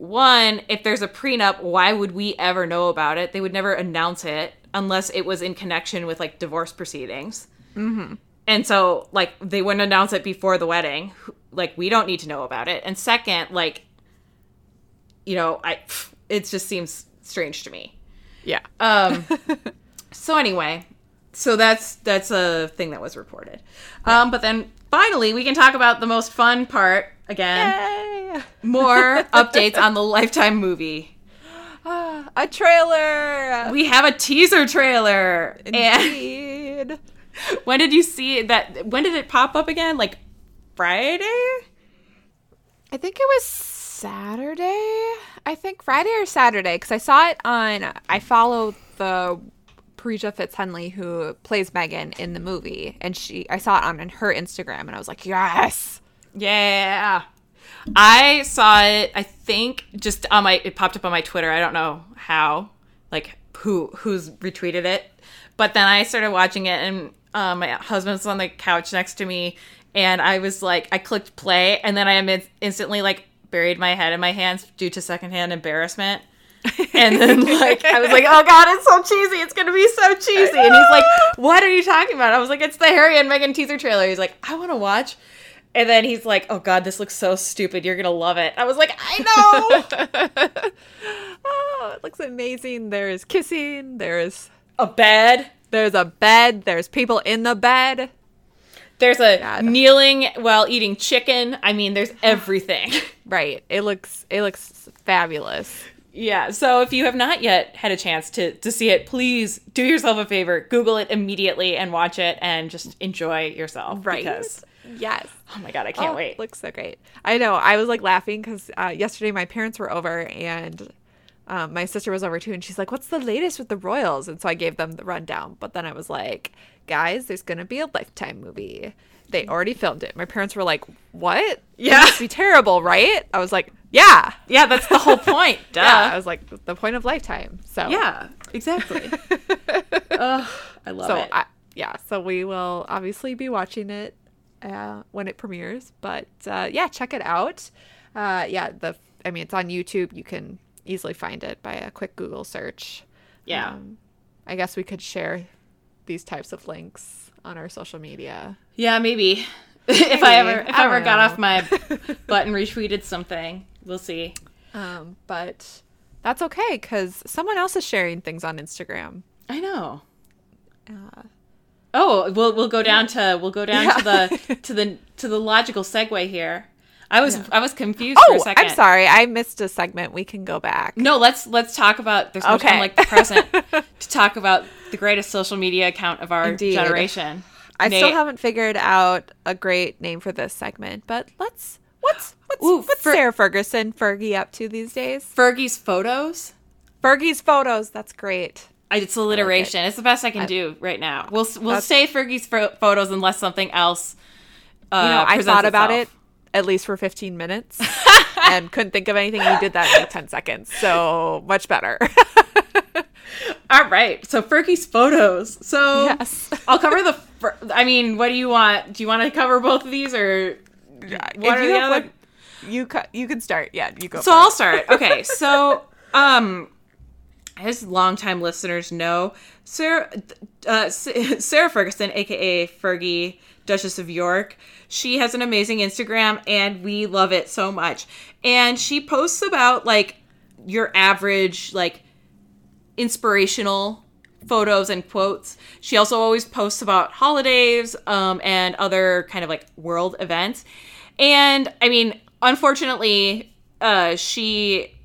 one if there's a prenup why would we ever know about it? They would never announce it unless it was in connection with like divorce proceedings. Mm-hmm. and so like they wouldn't announce it before the wedding. Like we don't need to know about it. And second like you know i it just seems strange to me. Yeah. um <laughs> so anyway so that's that's a thing that was reported um but then finally we can talk about the most fun part again Yay! more <laughs> updates on the lifetime movie Ah, a trailer. we have a teaser trailer and Indeed. <laughs> when did you see that when did it pop up again like friday I think it was Saturday. I think Friday or Saturday because I saw it on. I follow the Parisa Fitz-Henley who plays Meghan in the movie, and she. I saw it on her Instagram, and I was like, yes. Yeah. I saw it, I think, just on my it popped up on my Twitter. I don't know how, like who who's retweeted it. But then I started watching it and um, my husband's on the couch next to me and I was like I clicked play and then I am instantly like buried my head in my hands due to secondhand embarrassment. And then <laughs> like I was like, oh god, it's so cheesy. It's gonna be so cheesy. And he's like, <laughs> what are you talking about? I was like, it's the Harry and Meghan teaser trailer. He's like, I want to watch. And then he's like, oh god, this looks so stupid. You're gonna love it. I was like, I know. <laughs> Oh, it looks amazing. There is kissing. There is. a bed. There's a bed. There's people in the bed. There's a God. kneeling while eating chicken. I mean, there's everything. Right. It looks. It looks fabulous. Yeah. So if you have not yet had a chance to to see it, please do yourself a favor. Google it immediately and watch it and just enjoy yourself. Right. Because Yes. oh my god, I can't Oh, wait. Looks so great. I know. I was like laughing because uh, yesterday my parents were over and um, my sister was over too, and she's like, "What's the latest with the Royals?" And so I gave them the rundown. But then I was like, "Guys, there's gonna be a Lifetime movie. They already filmed it." My parents were like, "What? Yeah. it must be terrible, right?" I was like, "Yeah." yeah, that's the whole point. <laughs> Duh. Yeah, I was like, the point of Lifetime. So Yeah, exactly. <laughs> Ugh, I love so it. I, yeah, so we will obviously be watching it uh, when it premieres. But uh, yeah, check it out. Uh, yeah, the I mean it's on YouTube. You can easily find it by a quick Google search. yeah. Um, I guess we could share these types of links on our social media. Yeah, maybe. <laughs> if I ever if I, I ever got off my butt and retweeted something, we'll see. Um, but that's okay because someone else is sharing things on Instagram. I know. Uh, Oh, we'll we'll go down to we'll go down to the <laughs> to the to the logical segue here. I was I was confused for a oh, second. I'm sorry, I missed a segment. We can go back. No, let's let's talk about there's no Okay. time like the present <laughs> to talk about the greatest social media account of our Indeed. generation. I Nate- still haven't figured out a great name for this segment, but let's what's what's Ooh, what's Fer- Sarah Ferguson Fergie up to these days? Fergie's photos. Fergie's photos. That's great. It's alliteration. it's the best I can do right now. We'll we'll That's- say Fergie's pho- photos unless something else. Uh, You know, I thought about itself. it at least for 15 minutes <laughs> and couldn't think of anything. You did that in like 10 seconds, so much better. <laughs> All right. So Fergie's photos. So Yes. I'll cover the. I mean, what do you want? Do you want to cover both of these or? If What are you have other- one, you cu- you can start. Yeah, you go. So I'll it. start. Okay. <laughs> So um, as longtime listeners know, Sarah uh, Sarah Ferguson, aka Fergie, Duchess of York. She has an amazing Instagram, and we love it so much. And she posts about like your average like inspirational photos and quotes. She also always posts about holidays um, and other kind of like world events. And I mean, unfortunately, uh, she,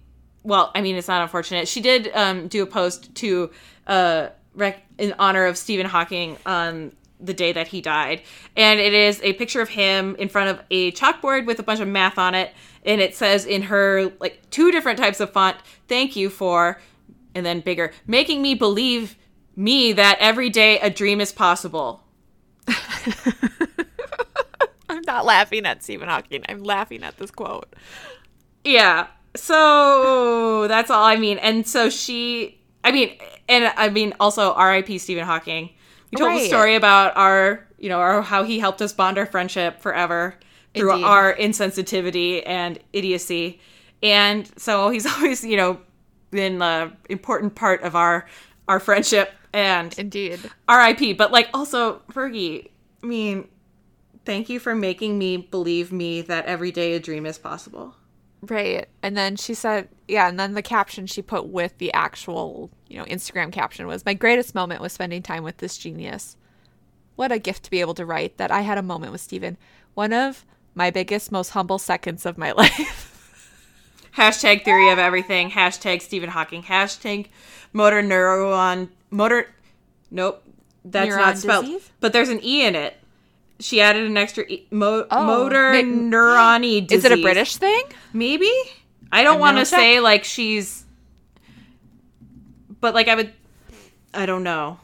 well, I mean, it's not unfortunate. She did um, do a post to uh, rec- in honor of Stephen Hawking on the day that he died. And it is a picture of him in front of a chalkboard with a bunch of math on it. And it says in her like two different types of font, thank you for, and then bigger, making me believe me that every day a dream is possible. <laughs> Not laughing at Stephen Hawking. I'm laughing at this quote. Yeah. so that's all I mean. And so she, I mean, and I mean also R.I.P. Stephen Hawking. We told the Right. story about our, you know, our, how he helped us bond our friendship forever through Indeed. our insensitivity and idiocy. And so he's <laughs> always, you know, been an important part of our our friendship and Indeed. RIP. But like also Fergie, I mean, thank you for making me believe me that every day a dream is possible. Right. And then she said, yeah, and then the caption she put with the actual, you know, Instagram caption was my greatest moment was spending time with this genius. What a gift to be able to write that I had a moment with Stephen. One of my biggest, most humble seconds of my <laughs> life. Hashtag theory of everything. Hashtag Stephen Hawking. Hashtag motor neuron motor. Nope, that's Neuron not spelled. disease? But there's an e in it. She added an extra e, mo- Oh, motor ma- neurony disease. Is it a British thing? Maybe. I don't want to say like she's, but like I would. I don't know.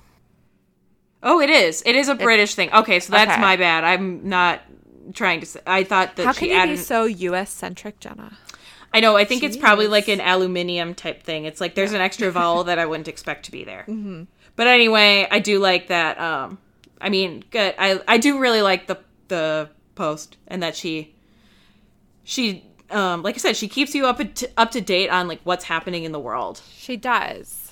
Oh, it is. It is a British thing. Okay, so that's Okay. my bad. I'm not trying to say. I thought that How she can you be so US centric, Jenna? I know. I think it's probably like an aluminium type thing. It's like there's an extra vowel that I wouldn't expect to be there. <laughs> Mm-hmm. But anyway, I do like that. Um, I mean, good. I I do really like the the post and that she she um like I said she keeps you up to, up to date on like what's happening in the world. She does.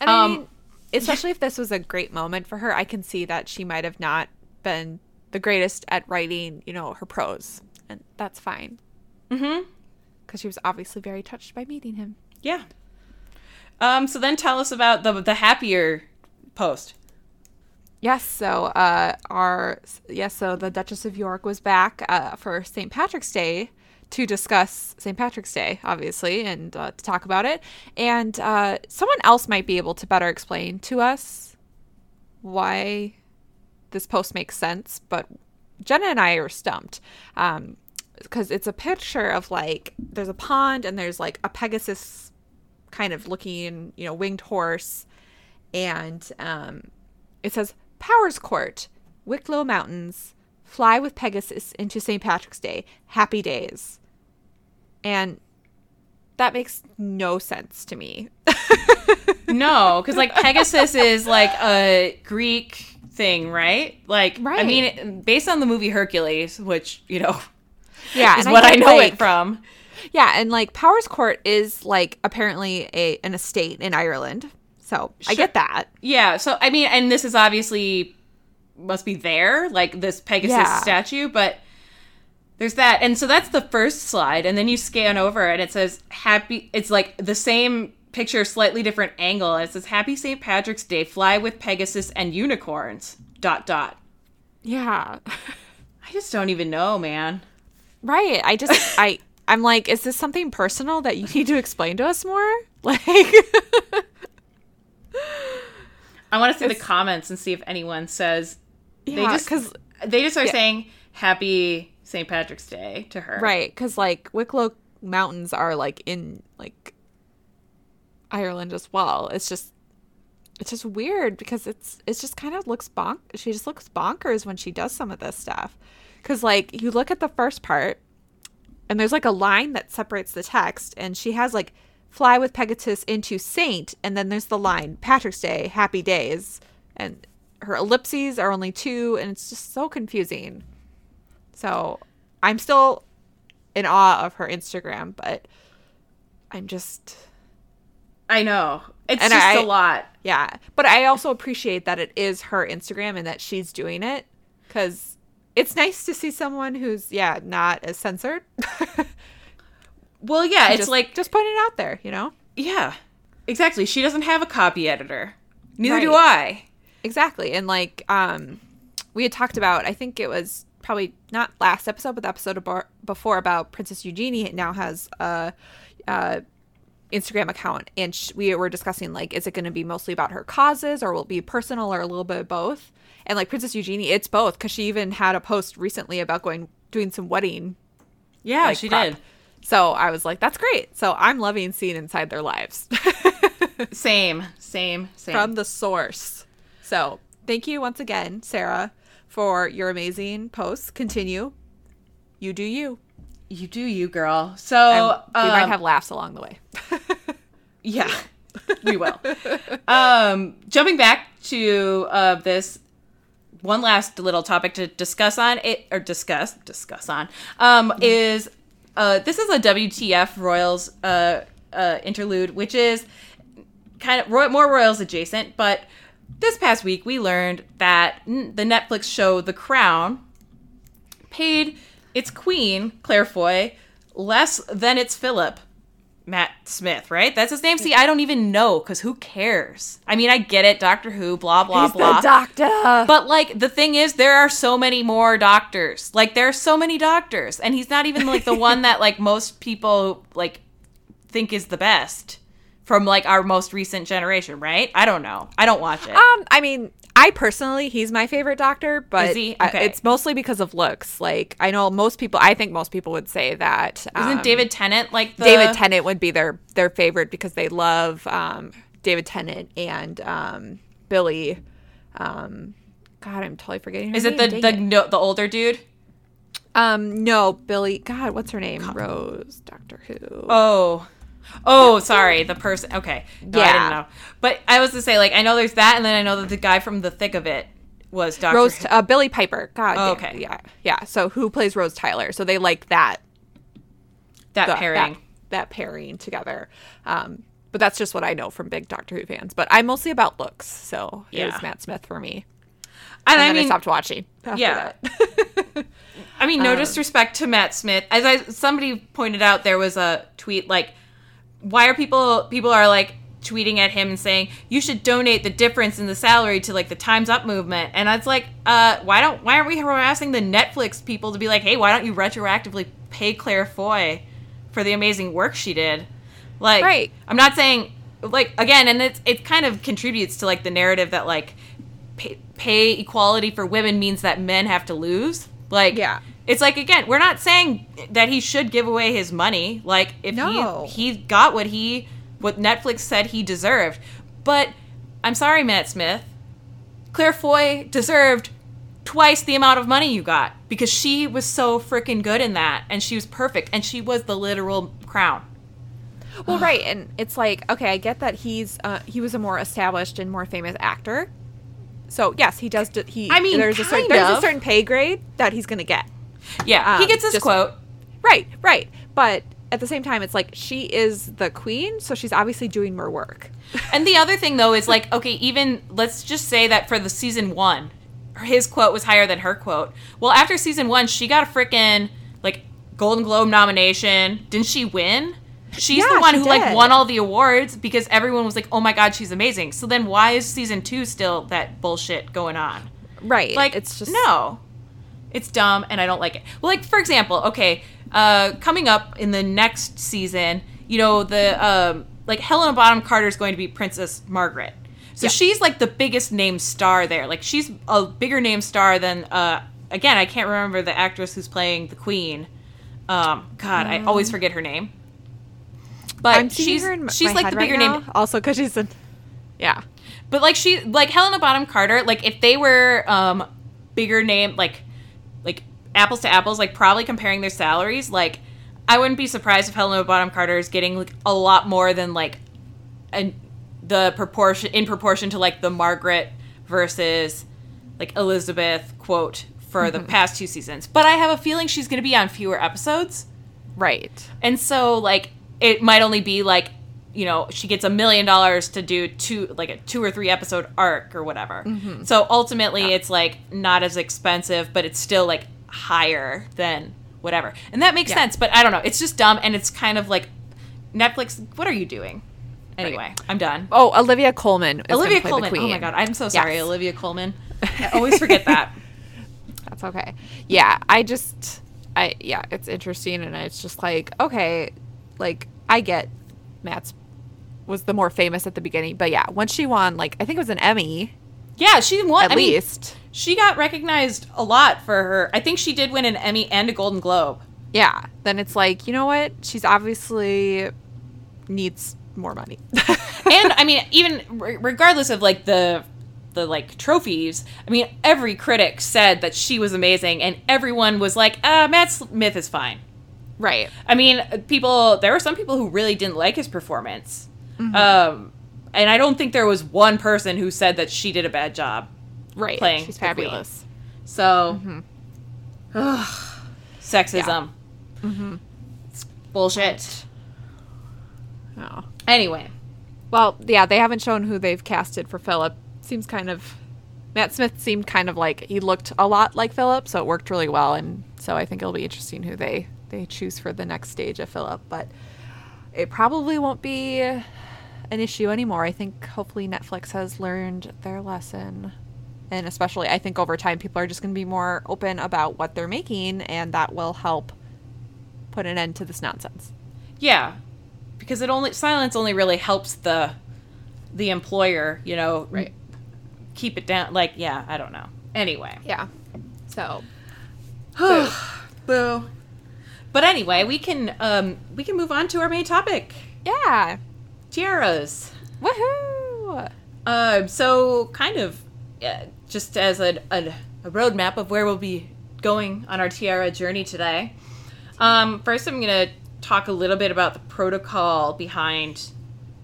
And I Um, mean, especially if this was a great moment for her, I can see that she might have not been the greatest at writing, you know, her prose. And that's fine. Mm-hmm. Because she was obviously very touched by meeting him. Yeah. Um. So then tell us about the the happier post. Yes, so uh, our yes, so the Duchess of York was back uh, for St. Patrick's Day to discuss St. Patrick's Day, obviously, and uh, to talk about it. And uh, someone else might be able to better explain to us why this post makes sense, but Jenna and I are stumped. Um, because it's a picture of like there's a pond and there's like a Pegasus kind of looking, you know, winged horse, and um, it says Powerscourt, Wicklow Mountains, fly with Pegasus into St. Patrick's Day, happy days. And that makes no sense to me. <laughs> No, because like Pegasus is like a Greek thing, right? Like, I mean, based on the movie Hercules, which you know yeah, is what I, think, know like- it from. Yeah, and like Powers Court is like apparently a an estate in Ireland. So I get that. Yeah. So I mean, and this is obviously must be there, like this Pegasus Yeah. statue, but there's that, and so that's the first slide, and then you scan over, and it says happy. It's like the same picture, slightly different angle. And it says Happy St. Patrick's Day. Fly with Pegasus and unicorns. Dot dot. Yeah. <laughs> I just don't even know, man. Right. I just I <laughs> I'm like, is this something personal that you need to explain to us more? <laughs> Like I want to see the comments and see if anyone says they Yeah, just 'cause- they just are yeah. saying Happy St. Patrick's Day to her. Right, because like Wicklow Mountains are like in like Ireland as well. It's just it's just weird because it's it's just kind of looks bonk. She just looks bonkers when she does some of this stuff. Because like you look at the first part, and there's like a line that separates the text, and she has like fly with Pegasus into Saint, and then there's the line Patrick's Day, Happy Days, and her ellipses are only two, and it's just so confusing. So I'm still in awe of her Instagram, but I'm just I know. It's And just I- a lot. yeah. But I also appreciate that it is her Instagram and that she's doing it because it's nice to see someone who's yeah not as censored. <laughs> Well, yeah, it's just, like just putting it out there, you know. yeah. Exactly. She doesn't have a copy editor. Neither do I. Exactly. And like um we had talked about I think it was probably not last episode but the episode before about Princess Eugenie now has a uh Instagram account and sh- we were discussing like is it going to be mostly about her causes or will it be personal or a little bit of both? And like Princess Eugenie it's both cuz she even had a post recently about going doing some wedding Yeah, like, she prep. did. So I was like that's great. So I'm loving seeing inside their lives. <laughs> Same, same, same. from the source. So thank you once again, Sarah, for your amazing posts. Continue. You do you. You do you, girl. So And we might um, have laughs along the way. <laughs> Yeah, we will. um, jumping back to uh, this one last little topic to discuss on it or discuss discuss on um, is uh, this is a WTF Royals uh, uh, interlude, which is kind of Roy- more Royals adjacent. But this past week, we learned that n- the Netflix show The Crown paid its queen Claire Foy less than its Philip. Matt Smith, right? That's his name. See, I don't even know because who cares? I mean, I get it, Doctor Who, blah blah blah. doctor. But like the thing is, there are so many more doctors. Like there are so many doctors, and he's not even like the <laughs> one that like most people like think is the best from like our most recent generation, right? I don't know. I don't watch it. Um, I mean, I personally, he's my favorite doctor, but? I- Okay. it's mostly because of looks. Like, I know most people, I think most people would say that. Isn't um, David Tennant like the David Tennant would be their their favorite because they love um, David Tennant and um, Billie. Um, God, I'm totally forgetting. Her Is it the name, the dang no, the older dude? Um, no, Billie. God, what's her name? Rose. Doctor Who. Oh. Oh, sorry, the person. Okay, no, I didn't Yeah. know. But I was to say, like, I know there's that, and then I know that the guy from the thick of it was Doctor. Rose. Uh, Billie Piper. God. Oh, okay. Yeah. Yeah. So who plays Rose Tyler? So they like that that the- pairing. that, that pairing together. Um, but that's just what I know from big Doctor Who fans. But I'm mostly about looks, so it Yeah. was Matt Smith for me. and, And, I then I mean, stopped watching. after yeah. that. I mean, <laughs> Um, no disrespect to Matt Smith. As I somebody pointed out, there was a tweet like, "Why are people people are like tweeting at him and saying you should donate the difference in the salary to like the Times Up movement?" And it's like, uh, why don't why aren't we harassing the Netflix people to be like, "Hey, why don't you retroactively pay Claire Foy for the amazing work she did?" Like, Right. I'm not saying like again, and it's it kind of contributes to like the narrative that like pay, pay equality for women means that men have to lose. Like, Yeah. It's like again, we're not saying that he should give away his money. Like, if No. he he got what he what Netflix said he deserved, but I'm sorry, Matt Smith, Claire Foy deserved twice the amount of money you got because she was so freaking good in that, and she was perfect, and she was the literal crown. Well, right, and it's like okay, I get that he's uh, he was a more established and more famous actor. So yes, he does. He I mean, there's a certain there's a certain pay grade that he's gonna get. Yeah, he Um, gets his just- quote. Right, right. But at the same time, it's like she is the queen, so she's obviously doing more work. <laughs> And the other thing though is like, okay, even let's just say that for the season one, his quote was higher than her quote. Well, after season one, she got a freaking like Golden Globe nomination. Didn't she win? She's Yeah, the one she who like won all the awards because everyone was like, "Oh my god, she's amazing." So then why is season 2 still that bullshit going on? Right. Like it's just no. It's dumb and I don't like it. Well, like for example, okay, uh coming up in the next season, you know, the um like Helena Bonham Carter is going to be Princess Margaret. So Yeah. she's like the biggest name star there. Like she's a bigger name star than uh again, I can't remember the actress who's playing the queen. Um god, I always forget her name. But she's her in m- she's my like the bigger right name Also, because she's in. Yeah. but like she like Helena Bonham Carter, like if they were um bigger name like like apples to apples, like probably comparing their salaries, like I wouldn't be surprised if Helena Bonham Carter is getting like a lot more than like an the proportion in proportion to like the Margaret versus like Elizabeth quote for the mm-hmm. past two seasons. But I have a feeling she's going to be on fewer episodes. Right. And so like it might only be like you know she gets a million dollars to do two like a two or three episode arc or whatever. Mm-hmm. So ultimately it's like not as expensive, but it's still like higher than whatever. And that makes Yeah. sense, but I don't know. It's just dumb and it's kind of like Netflix, what are you doing? Anyway, I'm done. Oh, Olivia Colman. Olivia Colman. Oh my god, I'm so sorry, Yes. Olivia Colman. <laughs> I always forget that. <laughs> That's okay. Yeah, I just, I yeah, it's interesting, and it's just like okay, like I get Matt's was the more famous at the beginning, but yeah, once she won, like I think it was an Emmy Yeah, she won. at I mean, least. she got recognized a lot for her. I think she did win an Emmy and a Golden Globe. yeah, then it's like you know what? She's obviously needs more money. <laughs> and I mean, even re- regardless of like the the like trophies, I mean, every critic said that she was amazing, and everyone was like, uh, Matt Smith is fine. Right. I mean, people. There were some people who really didn't like his performance, Mm-hmm. um, and I don't think there was one person who said that she did a bad job. Right. Playing She's the queen. fabulous. So, Mm-hmm. ugh, <sighs> sexism. Mm-hmm. It's bullshit. Oh. Anyway, Well, yeah, they haven't shown who they've casted for Philip. Seems kind of Matt Smith seemed kind of like he looked a lot like Philip, so it worked really well and so I think it'll be interesting who they they choose for the next stage of Philip, but it probably won't be an issue anymore. I think hopefully Netflix has learned their lesson. And especially I think over time people are just going to be more open about what they're making and that will help put an end to this nonsense. yeah, because it only silence only really helps the the employer, you know, Right. keep it down. Like, yeah, I don't know. Anyway, Yeah. So, <sighs> boo. But anyway, we can um we can move on to our main topic, yeah. Tiaras. Woohoo! Um, so kind of uh, just as a, a, a roadmap of where we'll be going on our tiara journey today. Um, first, I'm gonna talk a little bit about the protocol behind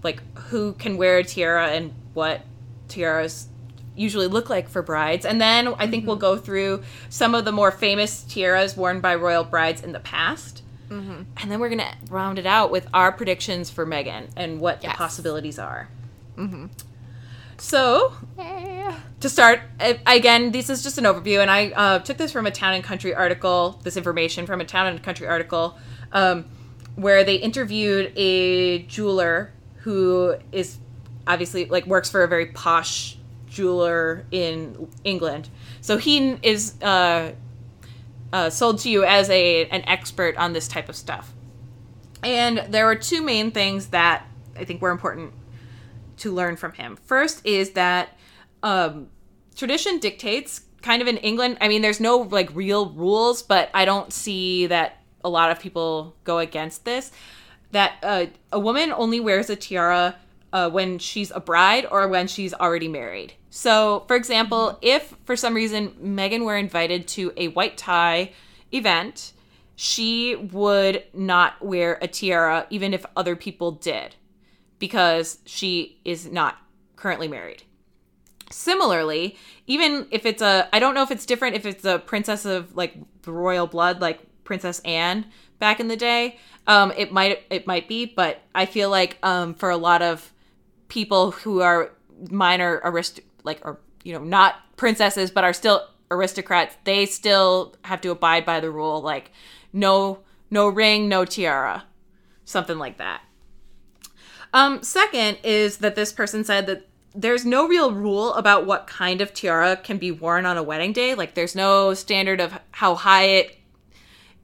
like who can wear a tiara and what tiaras usually look like for brides, and then I think we'll go through some of the more famous tiaras worn by royal brides in the past. And then we're gonna round it out with our predictions for Meghan and what Yes. the possibilities are. So Yay. to start again this is just an overview and i uh, took this from a town and country article this information from a town and country article um, where they interviewed a jeweler who is obviously like works for a very posh jeweler in england so he is uh, uh, sold to you as a an expert on this type of stuff and there were two main things that i think were important to learn from him. First is that um, tradition dictates kind of in England. I mean, there's no like real rules, but I don't see that a lot of people go against this. That uh, a woman only wears a tiara uh, when she's a bride or when she's already married. So, for example, if for some reason Meghan were invited to a white tie event, she would not wear a tiara even if other people did because she is not currently married. Similarly, even if it's a, I don't know if it's different if it's a princess of like the royal blood, like Princess Anne back in the day. Um, it might it might be, but I feel like um, for a lot of people who are minor arist like are you know not princesses but are still aristocrats, they still have to abide by the rule like no no ring, no tiara, something like that. Um, second is that this person said that there's no real rule about what kind of tiara can be worn on a wedding day. Like, there's no standard of how high it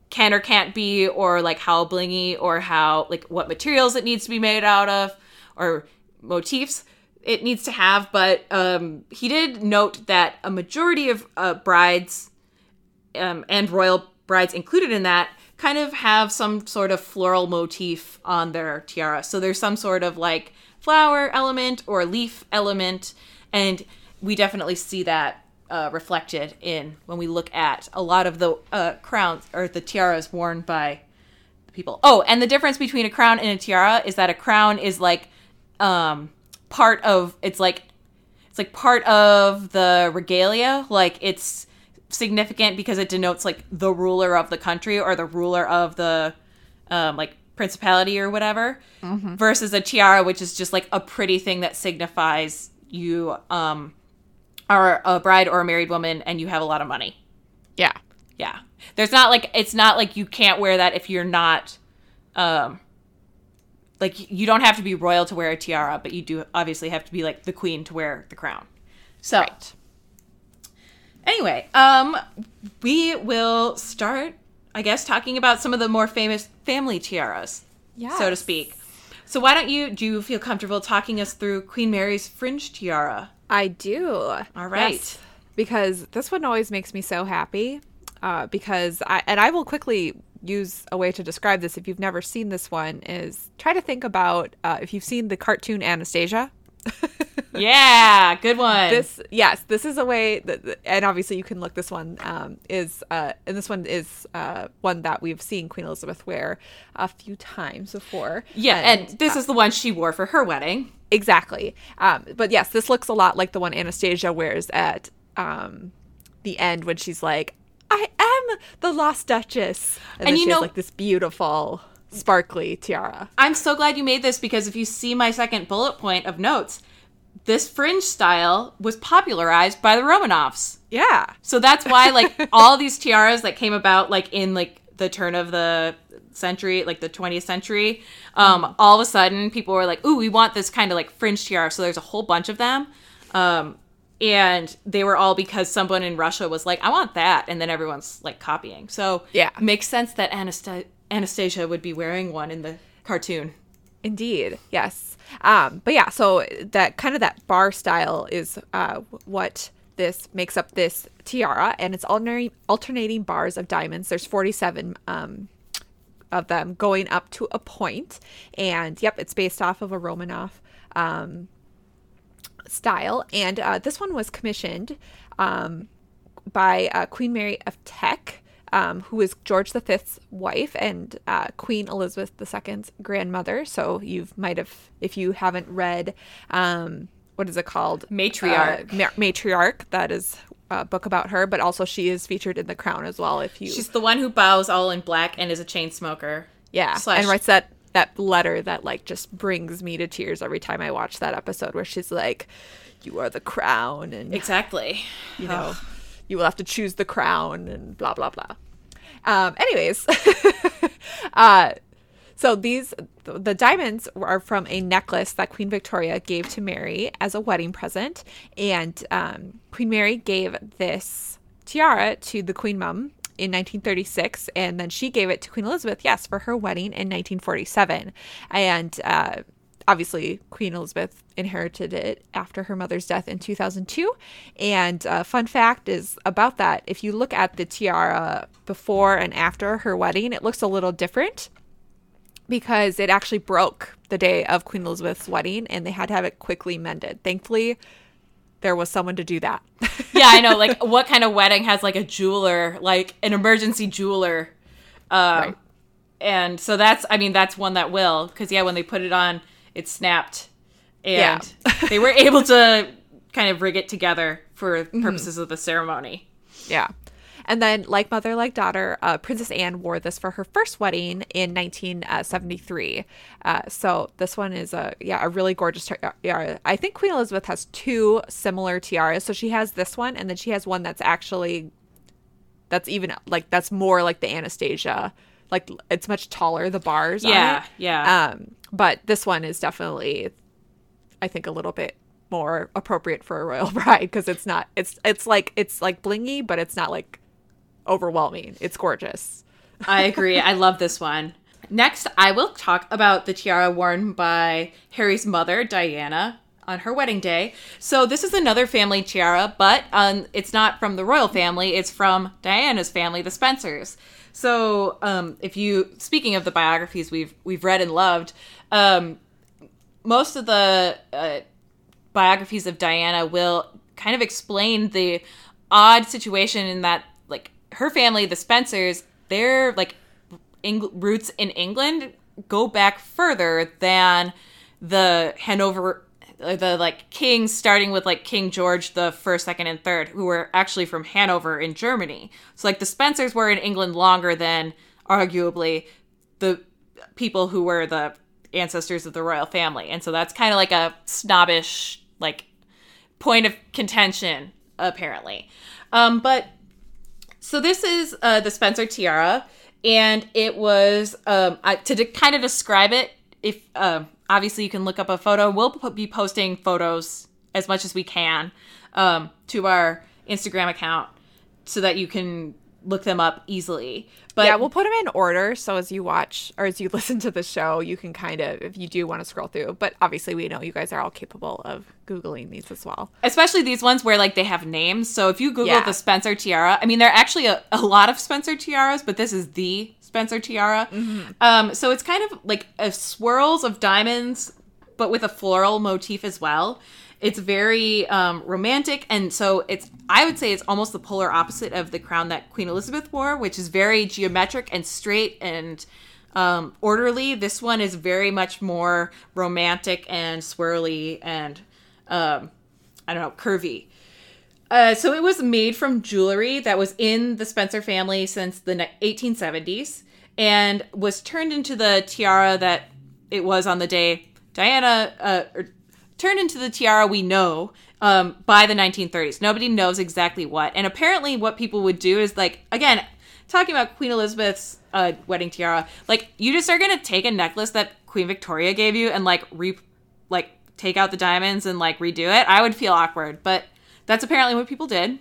can or can't be, or like how blingy, or how, like, what materials it needs to be made out of, or motifs it needs to have. But um, he did note that a majority of uh, brides um, and royal brides included in that kind of have some sort of floral motif on their tiara. So there's some sort of like flower element or leaf element, and we definitely see that uh, reflected in when we look at a lot of the uh, crowns or the tiaras worn by people. Oh, and the difference between a crown and a tiara is that a crown is like um, part of it's like it's like part of the regalia, like it's significant because it denotes like the ruler of the country or the ruler of the um, like principality or whatever versus a tiara which is just like a pretty thing that signifies you um are a bride or a married woman and you have a lot of money. Yeah. yeah. There's not like it's not like you can't wear that if you're not um like you don't have to be royal to wear a tiara but you do obviously have to be like the queen to wear the crown so Right. Anyway, um, we will start, I guess, talking about some of the more famous family tiaras, so to speak. So why don't you do you feel comfortable talking us through Queen Mary's fringe tiara? I do. All right. Yes, because this one always makes me so happy. Uh, because I and I will quickly use a way to describe this if you've never seen this one is try to think about uh, if you've seen the cartoon Anastasia <laughs> yeah, good one. this yes this is a way that and obviously you can look this one um, is uh, and this one is uh, one that we've seen queen elizabeth wear a few times before yeah, and, this is the one she wore for her wedding. exactly um, but yes this looks a lot like the one anastasia wears at um, the end when she's like i am the lost duchess and, And you she has know- like this beautiful sparkly tiara I'm so glad you made this because if you see my second bullet point of notes, this fringe style was popularized by the Romanovs. yeah So that's why like <laughs> all these tiaras that came about like in like the turn of the century, like the 20th century, um, all of a sudden people were like, "Ooh, we want this kind of like fringe tiara." So there's a whole bunch of them. Um, and they were all because someone in Russia was like, "I want that," and then everyone's like copying. So Yeah. makes sense that Anasta- Anastasia would be wearing one in the cartoon. Indeed, yes. Um, but yeah, so that kind of that bar style is uh, what this makes up this tiara, and it's alternating alternating bars of diamonds. There's 47 um, of them going up to a point, and yep, it's based off of a Romanov um, style. And uh, this one was commissioned um, by uh, Queen Mary of Teck, um, who is George V's wife and uh, Queen Elizabeth II's grandmother. So you might have, if you haven't read, um, what is it called? Matriarch. Uh, Ma- Matriarch. That is a book about her, but also she is featured in The Crown as well. If you, She's the one who bows all in black and is a chain smoker. yeah, slash- and writes that that letter that like just brings me to tears every time I watch that episode where she's like, "You are the crown," and Exactly. <sighs> you know, <sighs> you will have to choose the crown and blah blah blah. Um, anyways, <laughs> uh, so these the diamonds are from a necklace that Queen Victoria gave to Mary as a wedding present, and um, Queen Mary gave this tiara to the Queen Mum in 1936, and then she gave it to Queen Elizabeth, yes, for her wedding in 1947, and. Uh, obviously Queen Elizabeth inherited it after her mother's death in 2002. And uh, fun fact is about that: if you look at the tiara before and after her wedding, it looks a little different because it actually broke the day of Queen Elizabeth's wedding, and they had to have it quickly mended. Thankfully, there was someone to do that. <laughs> yeah, I know. Like, what kind of wedding has like a jeweler, like an emergency jeweler? Um, Right. And so that's, I mean, that's one that will, because yeah, when they put it on, it snapped, and <laughs> they were able to kind of rig it together for Mm-hmm. purposes of the ceremony. Yeah. And then, like mother, like daughter, uh, Princess Anne wore this for her first wedding in 1973. Uh, so this one is a yeah a really gorgeous tiara. I think Queen Elizabeth has two similar tiaras. So she has this one, and then she has one that's actually that's even like that's more like the Anastasia. Like it's much taller. The bars. Yeah, yeah. Um, but this one is definitely, I think, a little bit more appropriate for a royal <laughs> bride because it's not. It's it's like it's like blingy, but it's not like overwhelming. It's gorgeous. I agree. I love this one. Next, I will talk about the tiara worn by Harry's mother, Diana, on her wedding day. So this is another family tiara, but um, it's not from the royal family. It's from Diana's family, the Spencers. So um, if you, speaking of the biographies we've we've read and loved, um, most of the uh, biographies of Diana will kind of explain the odd situation in that her family, the Spencers, their like Eng- roots in England go back further than the Hanover the like kings starting with like King George the first, second, and third, who were actually from Hanover in Germany. So like the Spencers were in England longer than arguably the people who were the ancestors of the royal family. And so that's kind of like a snobbish like point of contention apparently. Um but so this is uh, the Spencer tiara, and it was um, I, to de- kind of describe it. If um, obviously you can look up a photo, we'll be posting photos as much as we can um, to our Instagram account so that you can look them up easily. But yeah, we'll put them in order so as you watch or as you <laughs> listen to the show, you can kind of if you do want to scroll through. But obviously, we know you guys are all capable of googling these as well. especially these ones where like they have names. So if you Google Yeah. the Spencer tiara, I mean there are actually a, a lot of Spencer tiaras, but this is the Spencer tiara. Um, so it's kind of like a swirls of diamonds but with a floral motif as well. It's very um, romantic, and so it's I would say it's almost the polar opposite of the crown that Queen Elizabeth wore, which is very geometric and straight and um, orderly. This one is very much more romantic and swirly and um, I don't know curvy. Uh, so it was made from jewelry that was in the Spencer family since the 1870s and was turned into the tiara that it was on the day Diana uh, or turned into the tiara we know um, by the 1930s. Nobody knows exactly what. And apparently, what people would do is like, again, talking about Queen Elizabeth's uh, wedding tiara, like, you just are going to take a necklace that Queen Victoria gave you and like re, like, take out the diamonds and like redo it. I would feel awkward, but that's apparently what people did.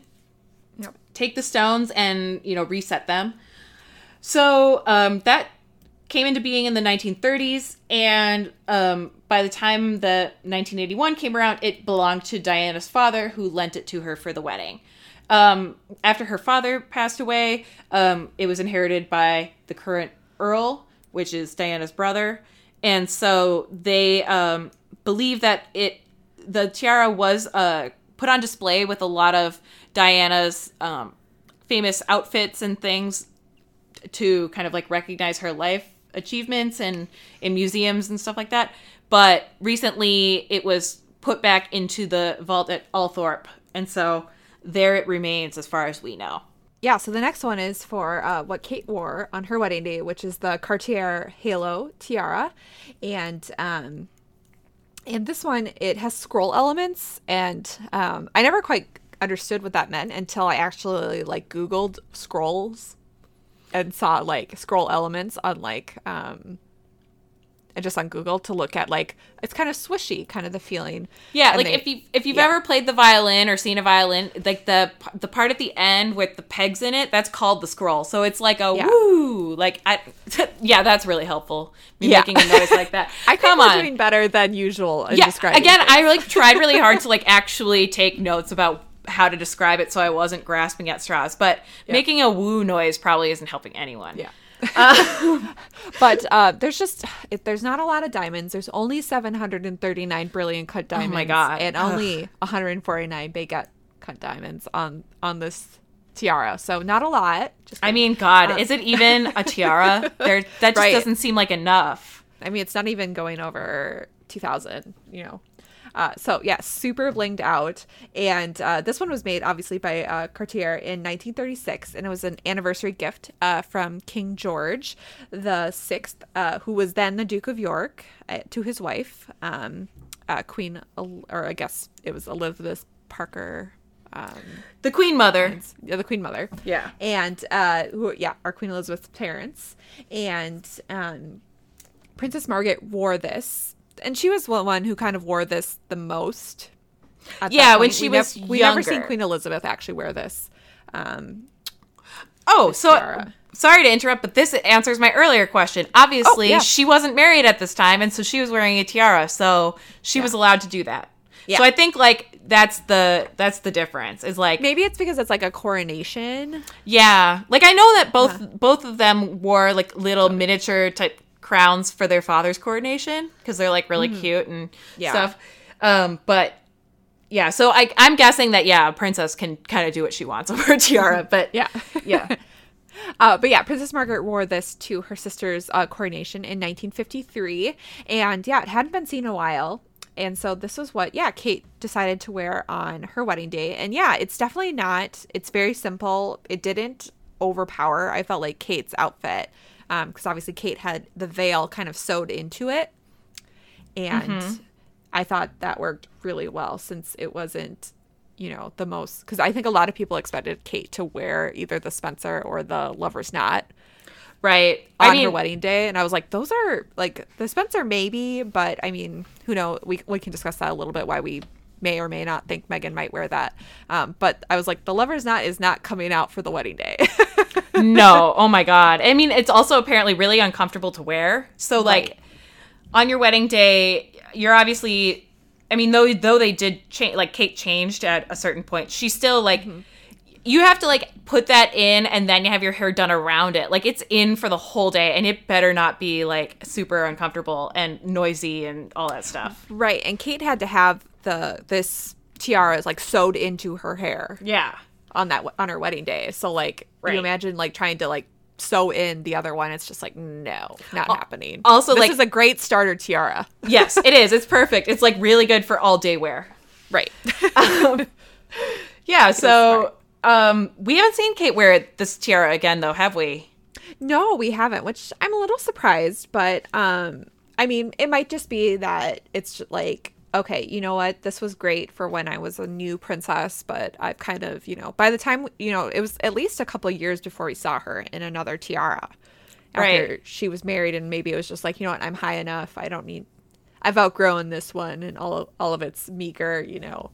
Yep. Take the stones and, you know, reset them. So um, that came into being in the 1930s, and um, by the time the 1981 came around, it belonged to Diana's father, who lent it to her for the wedding. Um, after her father passed away, um, it was inherited by the current Earl, which is Diana's brother, and so they um, believe that it the tiara was uh, put on display with a lot of Diana's um, famous outfits and things to kind of like recognize her life achievements and in museums and stuff like that. But recently it was put back into the vault at Althorp. And so there it remains as far as we know. Yeah, so the next one is for uh, what Kate wore on her wedding day, which is the Cartier Halo tiara, and um, and this one it has scroll elements, and um, I never quite understood what that meant until I actually like Googled scrolls and saw like scroll elements on like um and just on Google to look at like it's kind of swishy, kind of the feeling. Yeah, And like they- if you if you've yeah. ever played the violin or seen a violin, like the the part at the end with the pegs in it, that's called the scroll. So it's like a Yeah. woo, like I, <laughs> yeah, that's really helpful. Me Yeah. making a noise like that. <laughs> I think Come on. doing better than usual in yeah. describing. Again, things. I like tried really hard to <laughs> like actually take notes about how to describe it, so I wasn't grasping at straws. But making a woo noise probably isn't helping anyone. Yeah. <laughs> but uh, there's just there's not a lot of diamonds. There's only 739 brilliant cut diamonds. Oh my God. And only 149 baguette cut diamonds on on this tiara. So not a lot. Just I mean, God, is it even a <laughs> tiara? There, that just Right. doesn't seem like enough. I mean, it's not even going over 2000, you know. Uh, so yeah, super blinged out, and uh, this one was made obviously by uh, Cartier in 1936, and it was an anniversary gift uh, from King George the Sixth, uh, who was then the Duke of York, uh, to his wife, um, uh, Queen, or I guess it was Elizabeth Parker, um, The Queen Mother. yeah, the Queen Mother Yeah. and uh who yeah our queen elizabeth's parents and um princess margaret wore this and she was the one who kind of wore this the most Yeah, when she we was nev- we never seen queen elizabeth actually wear this um Oh, so tiara. sorry to interrupt, but this answers my earlier question. Obviously, Oh, yeah. she wasn't married at this time, and so she was wearing a tiara, so she was allowed to do that. Yeah. So I think like that's the that's the difference. Is like maybe it's because it's like a coronation yeah, like I know that both both of them wore like little miniature type crowns for their father's coronation because they're like really cute and Yeah. stuff. Um, but yeah, so I I'm guessing that yeah, a princess can kind of do what she wants <laughs> over a tiara, but yeah <laughs> yeah. Uh, but yeah, Princess Margaret wore this to her sister's uh, coronation in 1953. And yeah, it hadn't been seen in a while. And so this was what, yeah, Kate decided to wear on her wedding day. And yeah, it's definitely not, it's very simple. It didn't overpower, I felt like Kate's outfit. Um, because obviously Kate had the veil kind of sewed into it. And mm-hmm. I thought that worked really well since it wasn't you know the most because i think a lot of people expected kate to wear either the spencer or the lover's knot Right. on I mean, her wedding day and i was like those are like the spencer maybe but i mean who know we, we can discuss that a little bit why we may or may not think meghan might wear that um, but i was like the lover's knot is not coming out for the wedding day <laughs> no. Oh my god. I mean, it's also apparently really uncomfortable to wear. So like Right. on your wedding day, you're obviously I mean, though though they did change like Kate changed at a certain point, she still like you have to like put that in and then you have your hair done around it. Like it's in for the whole day and it better not be like super uncomfortable and noisy and all that stuff. Right. And Kate had to have the this tiara is like sewed into her hair Yeah. on that on her wedding day. So like Right. you imagine like trying to like sew in the other one. It's just like no, not happening. also, this like- is a great starter tiara. Yes, it is. It's perfect. It's like really good for all day wear. Right. <laughs> Yeah, so um we haven't seen Kate wear this tiara again though, have we? no, we haven't, which I'm a little surprised, but um I mean, it might just be that it's just like okay, you know what? This was great for when I was a new princess, but I've kind of, you know, by the time, you know, it was at least a couple of years before we saw her in another tiara. After Right. she was married and maybe it was just like, you know what? I'm high enough. I don't need I've outgrown this one and all of, all of its meager, you know,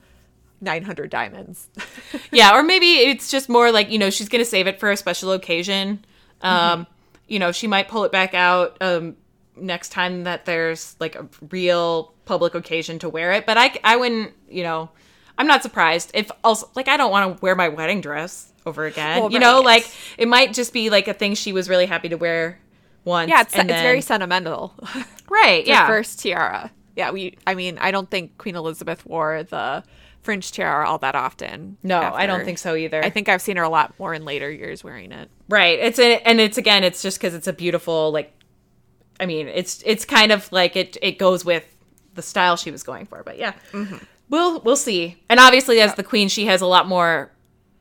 900 diamonds. <laughs> Yeah, or maybe it's just more like, you know, she's going to save it for a special occasion. Um, you know, she might pull it back out um next time that there's like a real public occasion to wear it, but I I wouldn't, you know, I'm not surprised if also like I don't want to wear my wedding dress over again. Well, you know, like it might just be like a thing she was really happy to wear once. yeah, it's, it's very sentimental. <laughs> right. the Yeah. first tiara. Yeah, we. I mean, I don't think Queen Elizabeth wore the fringe tiara all that often. no, I don't think so either. I think I've seen her a lot more in later years wearing it. Right. It's a, and it's again, it's just because it's a beautiful like. I mean, it's it's kind of like it it goes with the style she was going for, but yeah, we'll we'll see. And obviously, as the queen, she has a lot more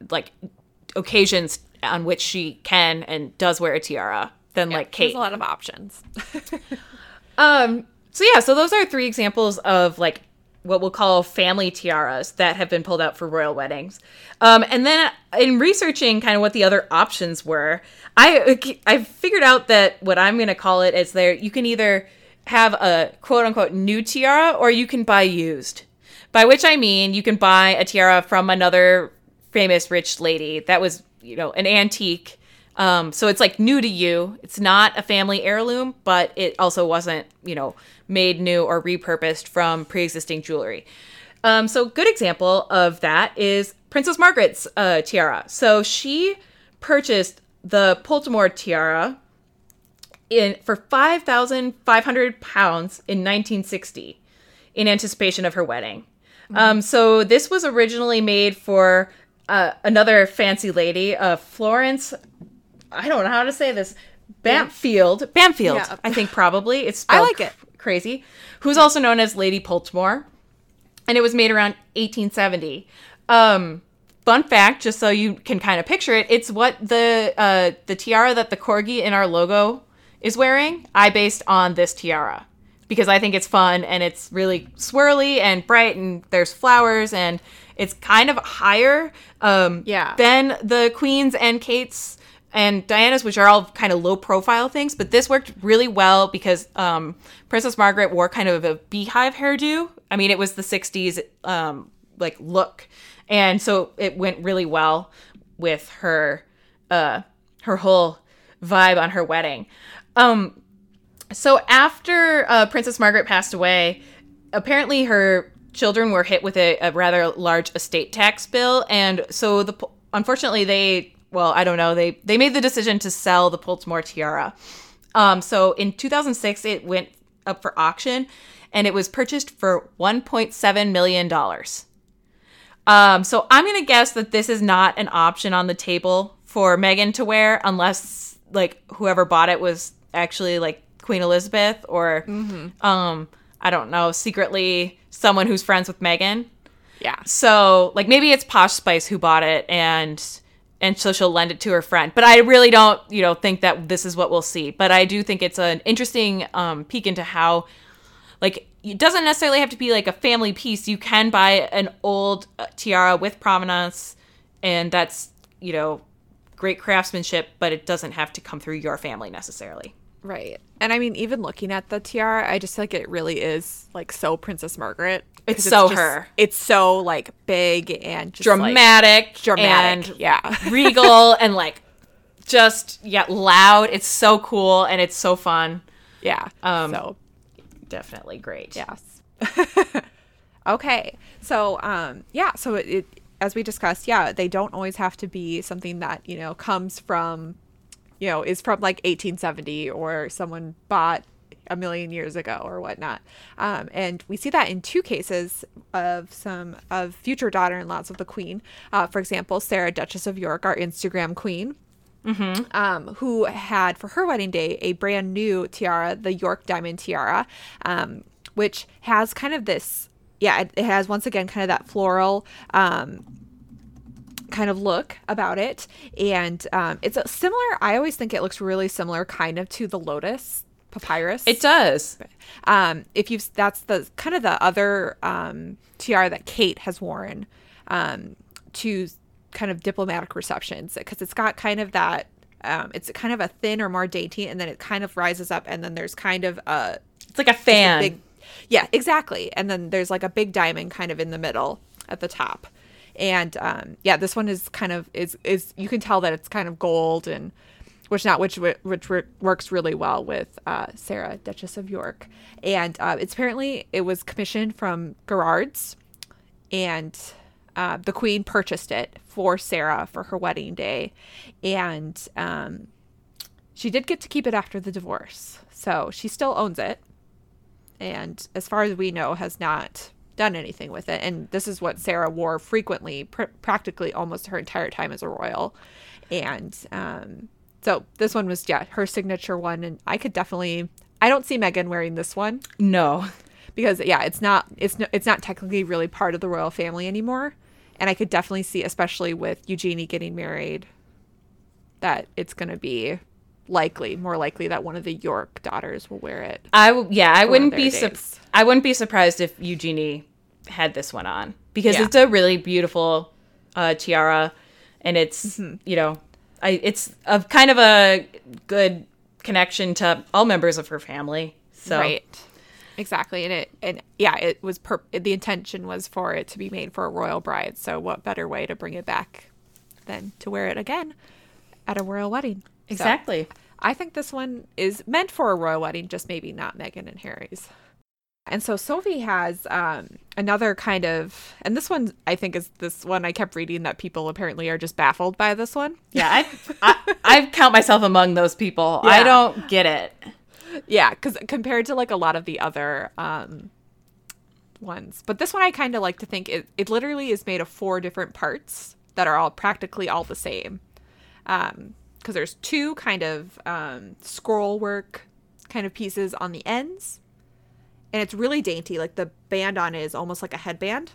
like occasions on which she can and does wear a tiara than like There's Kate. a lot of options. <laughs> Um. So yeah. So those are three examples of like what we'll call family tiaras that have been pulled out for royal weddings. Um. And then in researching kind of what the other options were, I I figured out that what I'm going to call it is there you can either have a quote unquote new tiara or you can buy used. By which I mean you can buy a tiara from another famous rich lady that was you know an antique um, so it's like new to you. It's not a family heirloom, but it also wasn't, you know, made new or repurposed from pre-existing jewelry. Um, so good example of that is Princess Margaret's uh, tiara. So she purchased the Poltimore tiara in for five thousand five hundred pounds in 1960 in anticipation of her wedding. Um, so this was originally made for uh, another fancy lady, uh, Florence. I don't know how to say this. Bampfylde, Bampfylde, Yeah. I think probably <laughs> it's. I like it. Crazy, who's also known as Lady Poltimore, and it was made around 1870. Um, fun fact, just so you can kind of picture it, it's what the uh, the tiara that the corgi in our logo is wearing. I based on this tiara because I think it's fun and it's really swirly and bright and there's flowers and it's kind of higher um, Yeah. than the Queen's and Kate's and Diana's, which are all kind of low profile things. But this worked really well because um, Princess Margaret wore kind of a beehive hairdo. I mean, it was the 60s um, like look. And so it went really well with her uh, her whole vibe on her wedding. Um, so after uh, Princess Margaret passed away, apparently her children were hit with a, a rather large estate tax bill, and so the unfortunately they well I don't know they they made the decision to sell the Poltimore tiara. Um, so in 2006 it went up for auction, and it was purchased for 1.7 million dollars. Um, so I'm gonna guess that this is not an option on the table for Meghan to wear unless like whoever bought it was actually like Queen Elizabeth or um I don't know, secretly someone who's friends with Meghan. Yeah. So like maybe it's Posh Spice who bought it and and so she'll lend it to her friend. But I really don't, you know, think that this is what we'll see. But I do think it's an interesting um, peek into how like it doesn't necessarily have to be like a family piece. You can buy an old uh, tiara with provenance, and that's you know great craftsmanship, but it doesn't have to come through your family necessarily. Right. And I mean, even looking at the tiara, I just feel like it really is like so Princess Margaret. It's so just- her. It's so like big and just like, Dramatic, dramatic. and yeah. <laughs> regal, and like just yeah loud. It's so cool and it's so fun. yeah. Um, so Definitely great. yes. <laughs> okay. So um yeah, so it, it as we discussed, yeah, they don't always have to be something that, you know, comes from, you know, is from like 1870 or someone bought a million years ago or whatnot. Um, and we see that in two cases of some of future daughter-in-laws of the queen. Uh, for example, Sarah, Duchess of York, our Instagram queen, um, who had for her wedding day a brand new tiara, the York Diamond Tiara, um, which has kind of this, yeah, it, it has once again kind of that floral. Um, kind of look about it and um, it's a similar i always think it looks really similar kind of to the lotus papyrus It does. um, if you've that's the kind of the other um, tiara that Kate has worn um, to kind of diplomatic receptions because it's got kind of that um, it's kind of a thin or more dainty and then it kind of rises up and then there's kind of a It's like a fan. big yeah exactly and then there's like a big diamond kind of in the middle at the top and um, yeah this one is kind of is is you can tell that it's kind of gold and which not which which works really well with uh, Sarah Duchess of York. And uh, it's apparently it was commissioned from Garrard's and uh, the queen purchased it for Sarah for her wedding day. And um, she did get to keep it after the divorce. So she still owns it. And as far as we know has not done anything with it. And this is what sarah wore frequently pr- practically almost her entire time as a royal. And um, so this one was yeah her signature one and i could definitely i don't see meghan wearing this one no. because yeah it's not it's no, it's not technically really part of the royal family anymore and i could definitely see especially with eugenie getting married that it's going to be likely more likely that one of the york daughters will wear it I w- yeah, I wouldn't be days. I wouldn't be surprised if Eugenie had this one on because Yeah. it's a really beautiful uh, tiara, and it's Mm-hmm. you know, I it's a kind of a good connection to all members of her family. So Right. Exactly. And it and yeah, it was per- the intention was for it to be made for a royal bride. So what better way to bring it back than to wear it again at a royal wedding? So, exactly. I think this one is meant for a royal wedding, just maybe not Meghan and Harry's. And so Sophie has um, another kind of, and this one I think is this one I kept reading that people apparently are just baffled by this one. Yeah, I, I I count myself among those people. I don't get it. Yeah, because compared to like a lot of the other um, ones, but this one I kind of like to think it, it literally is made of four different parts that are all practically all the same. Um, because there's two kind of um, scroll work kind of pieces on the ends, and it's really dainty. Like the band on it is almost like a headband,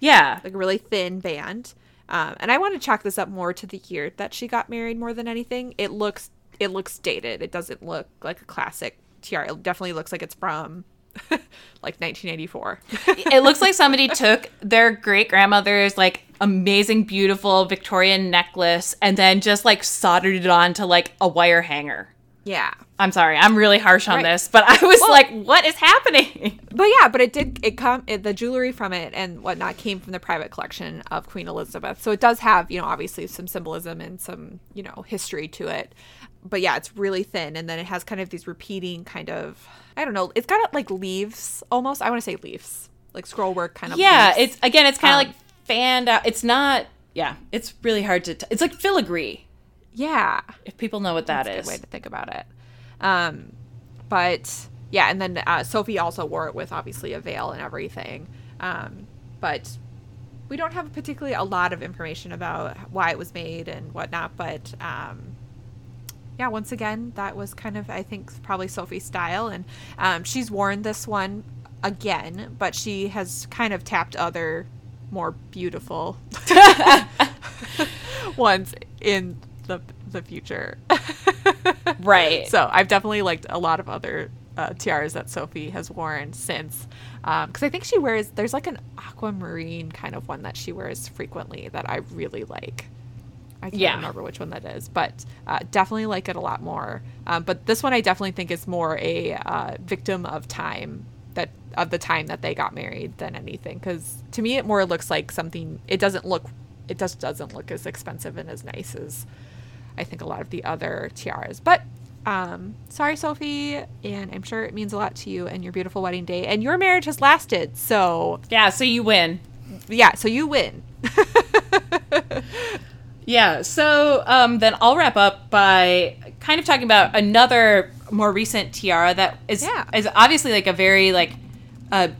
Yeah, like a really thin band. Um, and I want to chalk this up more to the year that she got married more than anything. It looks it looks dated. It doesn't look like a classic tiara. It definitely looks like it's from <laughs> like 1984. <laughs> it looks like somebody took their great grandmother's like amazing, beautiful Victorian necklace and then just like soldered it onto like a wire hanger. Yeah. I'm sorry, I'm really harsh on Right. this, but I was like, what is happening? <laughs> But yeah, but it did it come it, the jewelry from it and whatnot came from the private collection of Queen Elizabeth. So it does have, you know, obviously some symbolism and some, you know, history to it. But yeah, it's really thin and then it has kind of these repeating kind of I don't know, it's got like leaves almost. I want to say leaves. Like scroll work kind of Yeah, leaves. it's again, it's kind of Um, like fanned out. It's not. Yeah, it's really hard to. T- it's like filigree. Yeah. If people know what that That's a is. good way to think about it. Um, but yeah, and then uh, Sophie also wore it with obviously a veil and everything. Um, but we don't have particularly a lot of information about why it was made and whatnot. But um, yeah, once again, that was kind of I think probably Sophie's style, and um, she's worn this one again, but she has kind of tapped other more beautiful <laughs> <laughs> ones in the the future. <laughs> Right. So I've definitely liked a lot of other uh, tiaras that Sophie has worn since, because I think she wears. There's like an aquamarine kind of one that she wears frequently that I really like. I can't Yeah. remember which one that is, but uh, definitely like it a lot more. Um, but this one I definitely think is more a uh, victim of time that of the time that they got married than anything. Because to me, it more looks like something. It doesn't look. It just doesn't look as expensive and as nice as I think a lot of the other tiaras. But um, sorry, Sophie, and I'm sure it means a lot to you and your beautiful wedding day. And your marriage has lasted, so yeah. So you win. yeah, so you win. <laughs> Yeah, so um, then I'll wrap up by kind of talking about another more recent tiara that is Yeah. is obviously like a very like a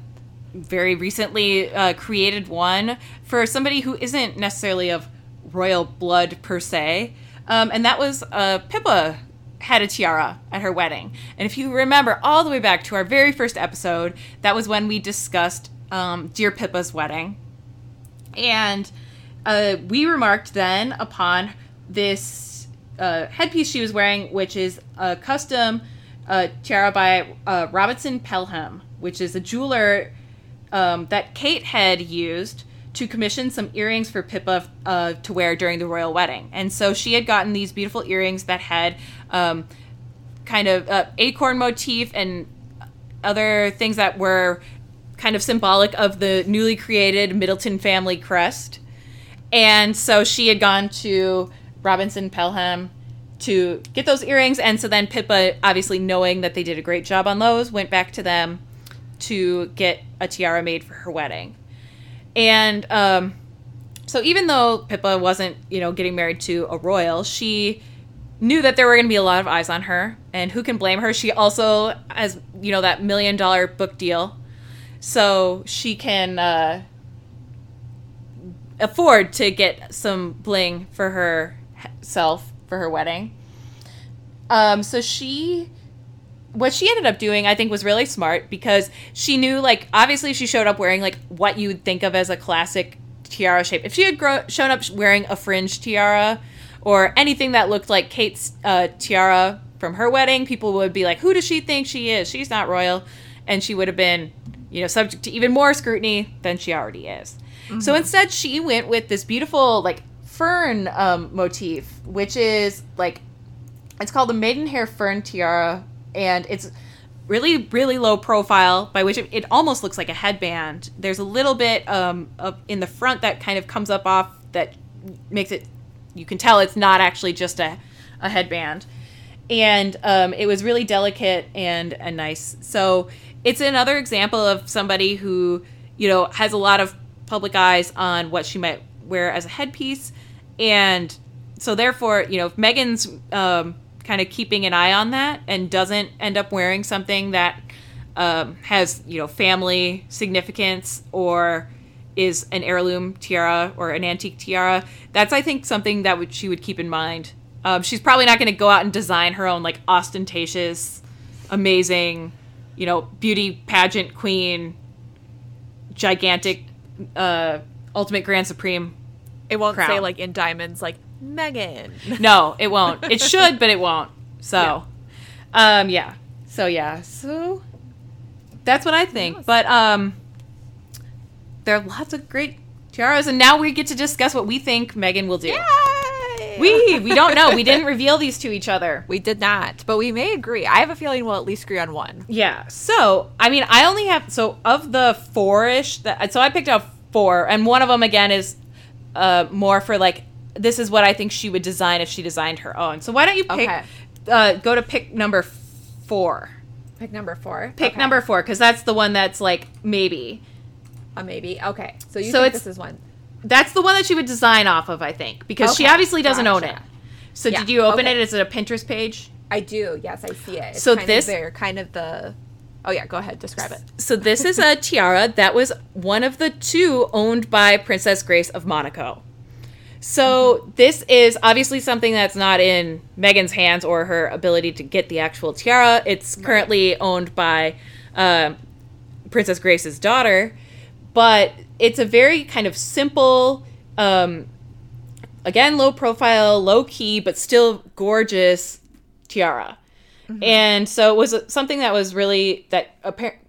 very recently uh, created one for somebody who isn't necessarily of royal blood per se, um, and that was uh, Pippa had a tiara at her wedding. And if you remember all the way back to our very first episode, that was when we discussed um, Dear Pippa's wedding. And uh, we remarked then upon this uh, headpiece she was wearing, which is a custom uh, tiara by uh, Robinson Pelham, which is a jeweler um, that Kate had used to commission some earrings for Pippa uh, to wear during the royal wedding. And so she had gotten these beautiful earrings that had um, kind of uh, acorn motif and other things that were kind of symbolic of the newly created Middleton family crest. And so she had gone to Robinson Pelham to get those earrings. And so then Pippa, obviously knowing that they did a great job on those, went back to them to get a tiara made for her wedding. And um, so even though Pippa wasn't, you know, getting married to a royal, she knew that there were going to be a lot of eyes on her. And who can blame her? She also has, you know, that million dollar book deal. So she can uh, afford to get some bling for herself for her wedding. Um, so she what she ended up doing, I think, was really smart because she knew, like, obviously she showed up wearing, like, what you would think of as a classic tiara shape. If she had grow- shown up wearing a fringe tiara or anything that looked like Kate's uh, tiara from her wedding, people would be like, who does she think she is? She's not royal. And she would have been, you know, subject to even more scrutiny than she already is. So instead, she went with this beautiful, like, fern um, motif, which is, like, it's called the maidenhair fern tiara and it's really really low profile by which it, it almost looks like a headband. There's a little bit um, up in the front that kind of comes up off that makes it you can tell it's not actually just a, a headband. And um, it was really delicate and, and nice. So it's another example of somebody who you know has a lot of public eyes on what she might wear as a headpiece. And so therefore you know if meghan's um, kind of keeping an eye on that and doesn't end up wearing something that um, has you know family significance or is an heirloom tiara or an antique tiara that's i think something that would, she would keep in mind. Um, she's probably not going to go out and design her own like ostentatious amazing you know beauty pageant queen gigantic uh, ultimate grand supreme It won't say like in diamonds, like Meghan. <laughs> no, it won't. It should, but it won't. So, um, yeah. So yeah. So that's what I think. Yes. But um, there are lots of great tiaras, and now we get to discuss what we think Meghan will do. Yay! We we don't know. We <laughs> didn't reveal these to each other. we did not, but we may agree. I have a feeling we'll at least agree on one. Yeah. So I mean, I only have so of the four-ish that so I picked out four, and one of them again is uh more for like this is what I think she would design if she designed her own. So why don't you pick Okay. uh go to pick number four. Pick number four. Pick Okay. number four because that's the one that's like maybe. Uh, maybe. Okay. So you So think it's- this is one. That's the one that she would design off of, I think, because she obviously doesn't own it. So Yeah, did you open okay. it? Is it a Pinterest page? I do. Yes, I see it. It's So kind this- of there, kind of the. Oh yeah, go ahead. Describe it. So this is a tiara that was one of the two owned by Princess Grace of Monaco. So this is obviously something that's not in Meghan's hands or her ability to get the actual tiara. It's currently owned by um Princess Grace's daughter, but it's a very kind of simple, um, again low profile, low key, but still gorgeous tiara. And so it was something that was really that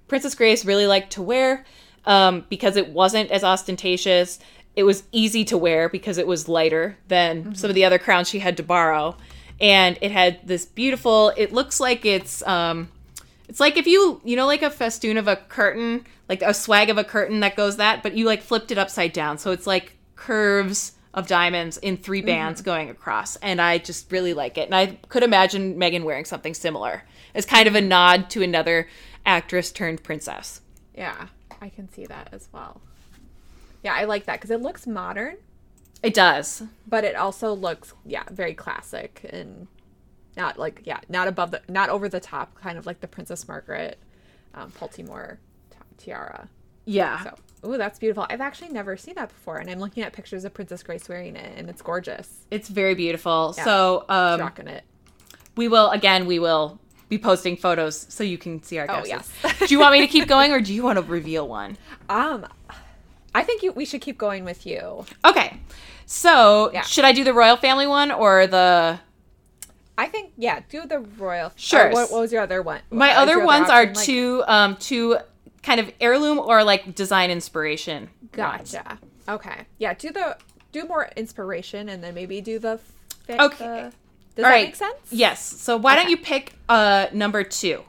Princess Grace really liked to wear um, because it wasn't as ostentatious. It was easy to wear because it was lighter than some of the other crowns she had to borrow, and it had this beautiful. It looks like it's um, it's like if you you know like a festoon of a curtain, like a swag of a curtain that goes that, but you like flipped it upside down, so it's like curves of diamonds in three bands going across, and I just really like it. And I could imagine Meghan wearing something similar as kind of a nod to another actress turned princess. Yeah, I can see that as well. Yeah, I like that because it looks modern. It does. but it also looks yeah very classic and not like yeah not above the not over the top kind of like the princess margaret um, Poltimore tiara Yeah. so ooh that's beautiful i've actually never seen that before and i'm looking at pictures of princess grace wearing it and it's gorgeous It's very beautiful. Yeah. So um, rocking it we will again. We will be posting photos so you can see our Oh, yes. do you want me to keep <laughs> going or do you want to reveal one? um i think you we should keep going with you Okay. So Yeah. should I do the royal family one or the? i think yeah do the royal Sure. oh, what, what was your other one My What other your ones are? Like- two, um, two kind of heirloom or like design inspiration. ones. Gotcha. Okay. Yeah. Do the do more inspiration, and then maybe do the. Fic, Okay. the- does All that right. make sense? Yes. So why don't you pick uh number two?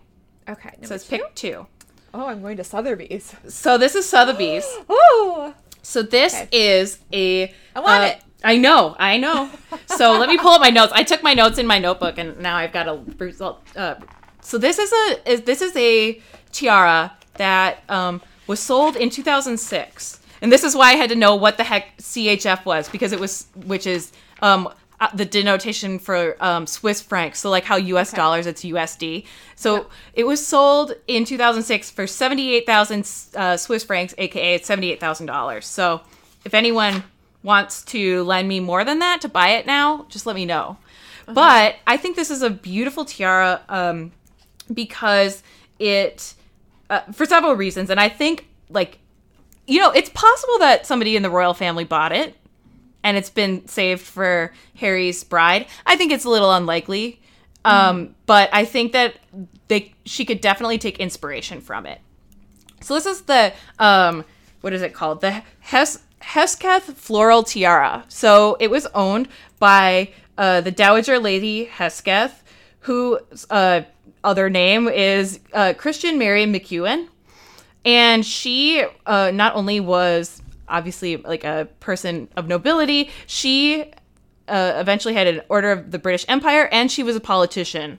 Okay. It Number says two? pick two. Oh, I'm going to Sotheby's. So this is Sotheby's. <gasps> Oh. So this Okay. is a. I want uh, it. I know, I know. <laughs> So let me pull up my notes. I took my notes in my notebook, and now I've got a result. Uh, so this is a is, this is a tiara that um, was sold in 2006, and this is why I had to know what the heck CHF was because it was which is um, uh, the denotation for um, Swiss francs. So like how U.S. dollars, it's USD. So it was sold in 2006 for 78,000 uh, Swiss francs, aka it's 78,000 dollars. So if anyone wants to lend me more than that to buy it now, just let me know. But I think this is a beautiful tiara um, because it, uh, for several reasons, and I think like, you know, it's possible that somebody in the royal family bought it and it's been saved for Harry's bride. I think it's a little unlikely, um, but I think that they she could definitely take inspiration from it. So this is the um, what is it called? The Hes- Hesketh Floral Tiara. So it was owned by uh, the Dowager Lady Hesketh, whose uh, other name is uh, Christian Mary McEwen and she uh, not only was obviously like a person of nobility. She uh, eventually had an order of the british empire and she was a politician.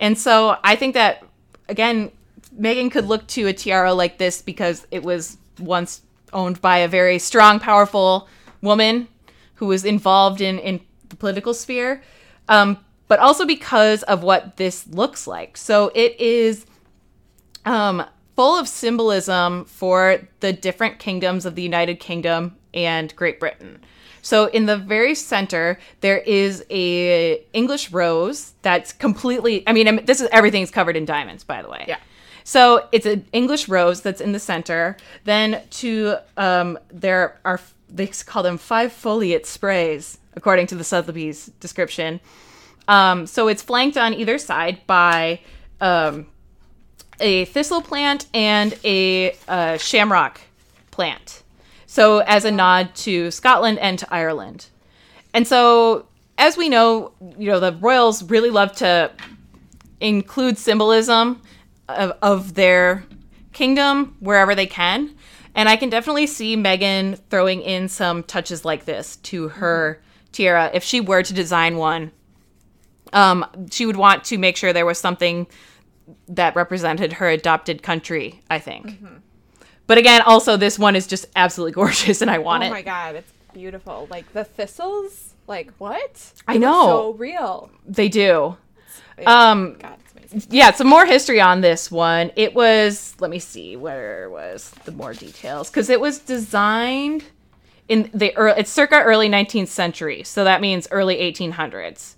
And so i think that again meghan could look to a tiara like this because it was once owned by a very strong powerful woman who was involved in in the political sphere. Um, but also because of what this looks like. So it is um, full of symbolism for the different kingdoms of the United Kingdom and Great Britain. So in the very center there is a English rose that's completely I mean this is everything's covered in diamonds by the way. Yeah. So it's an English rose that's in the center. Then to um, there are they call them five foliate sprays according to the Sotheby's description. Um, so it's flanked on either side by um, a thistle plant and a uh, shamrock plant. So as a nod to Scotland and to Ireland. And so as we know, you know, the royals really love to include symbolism of, of their kingdom wherever they can. And I can definitely see Meghan throwing in some touches like this to her tiara if she were to design one. Um, she would want to make sure there was something that represented her adopted country, I think. But again, also this one is just absolutely <laughs> gorgeous and I want oh it. Oh my god, it's beautiful. Like the thistles. Like what? I They know. So real. They do. Um, God, it's amazing. yeah, some more history on this one. It was, let me see, where was the more details? Because it was designed in the early, it's circa early 19th century. So that means early 1800s.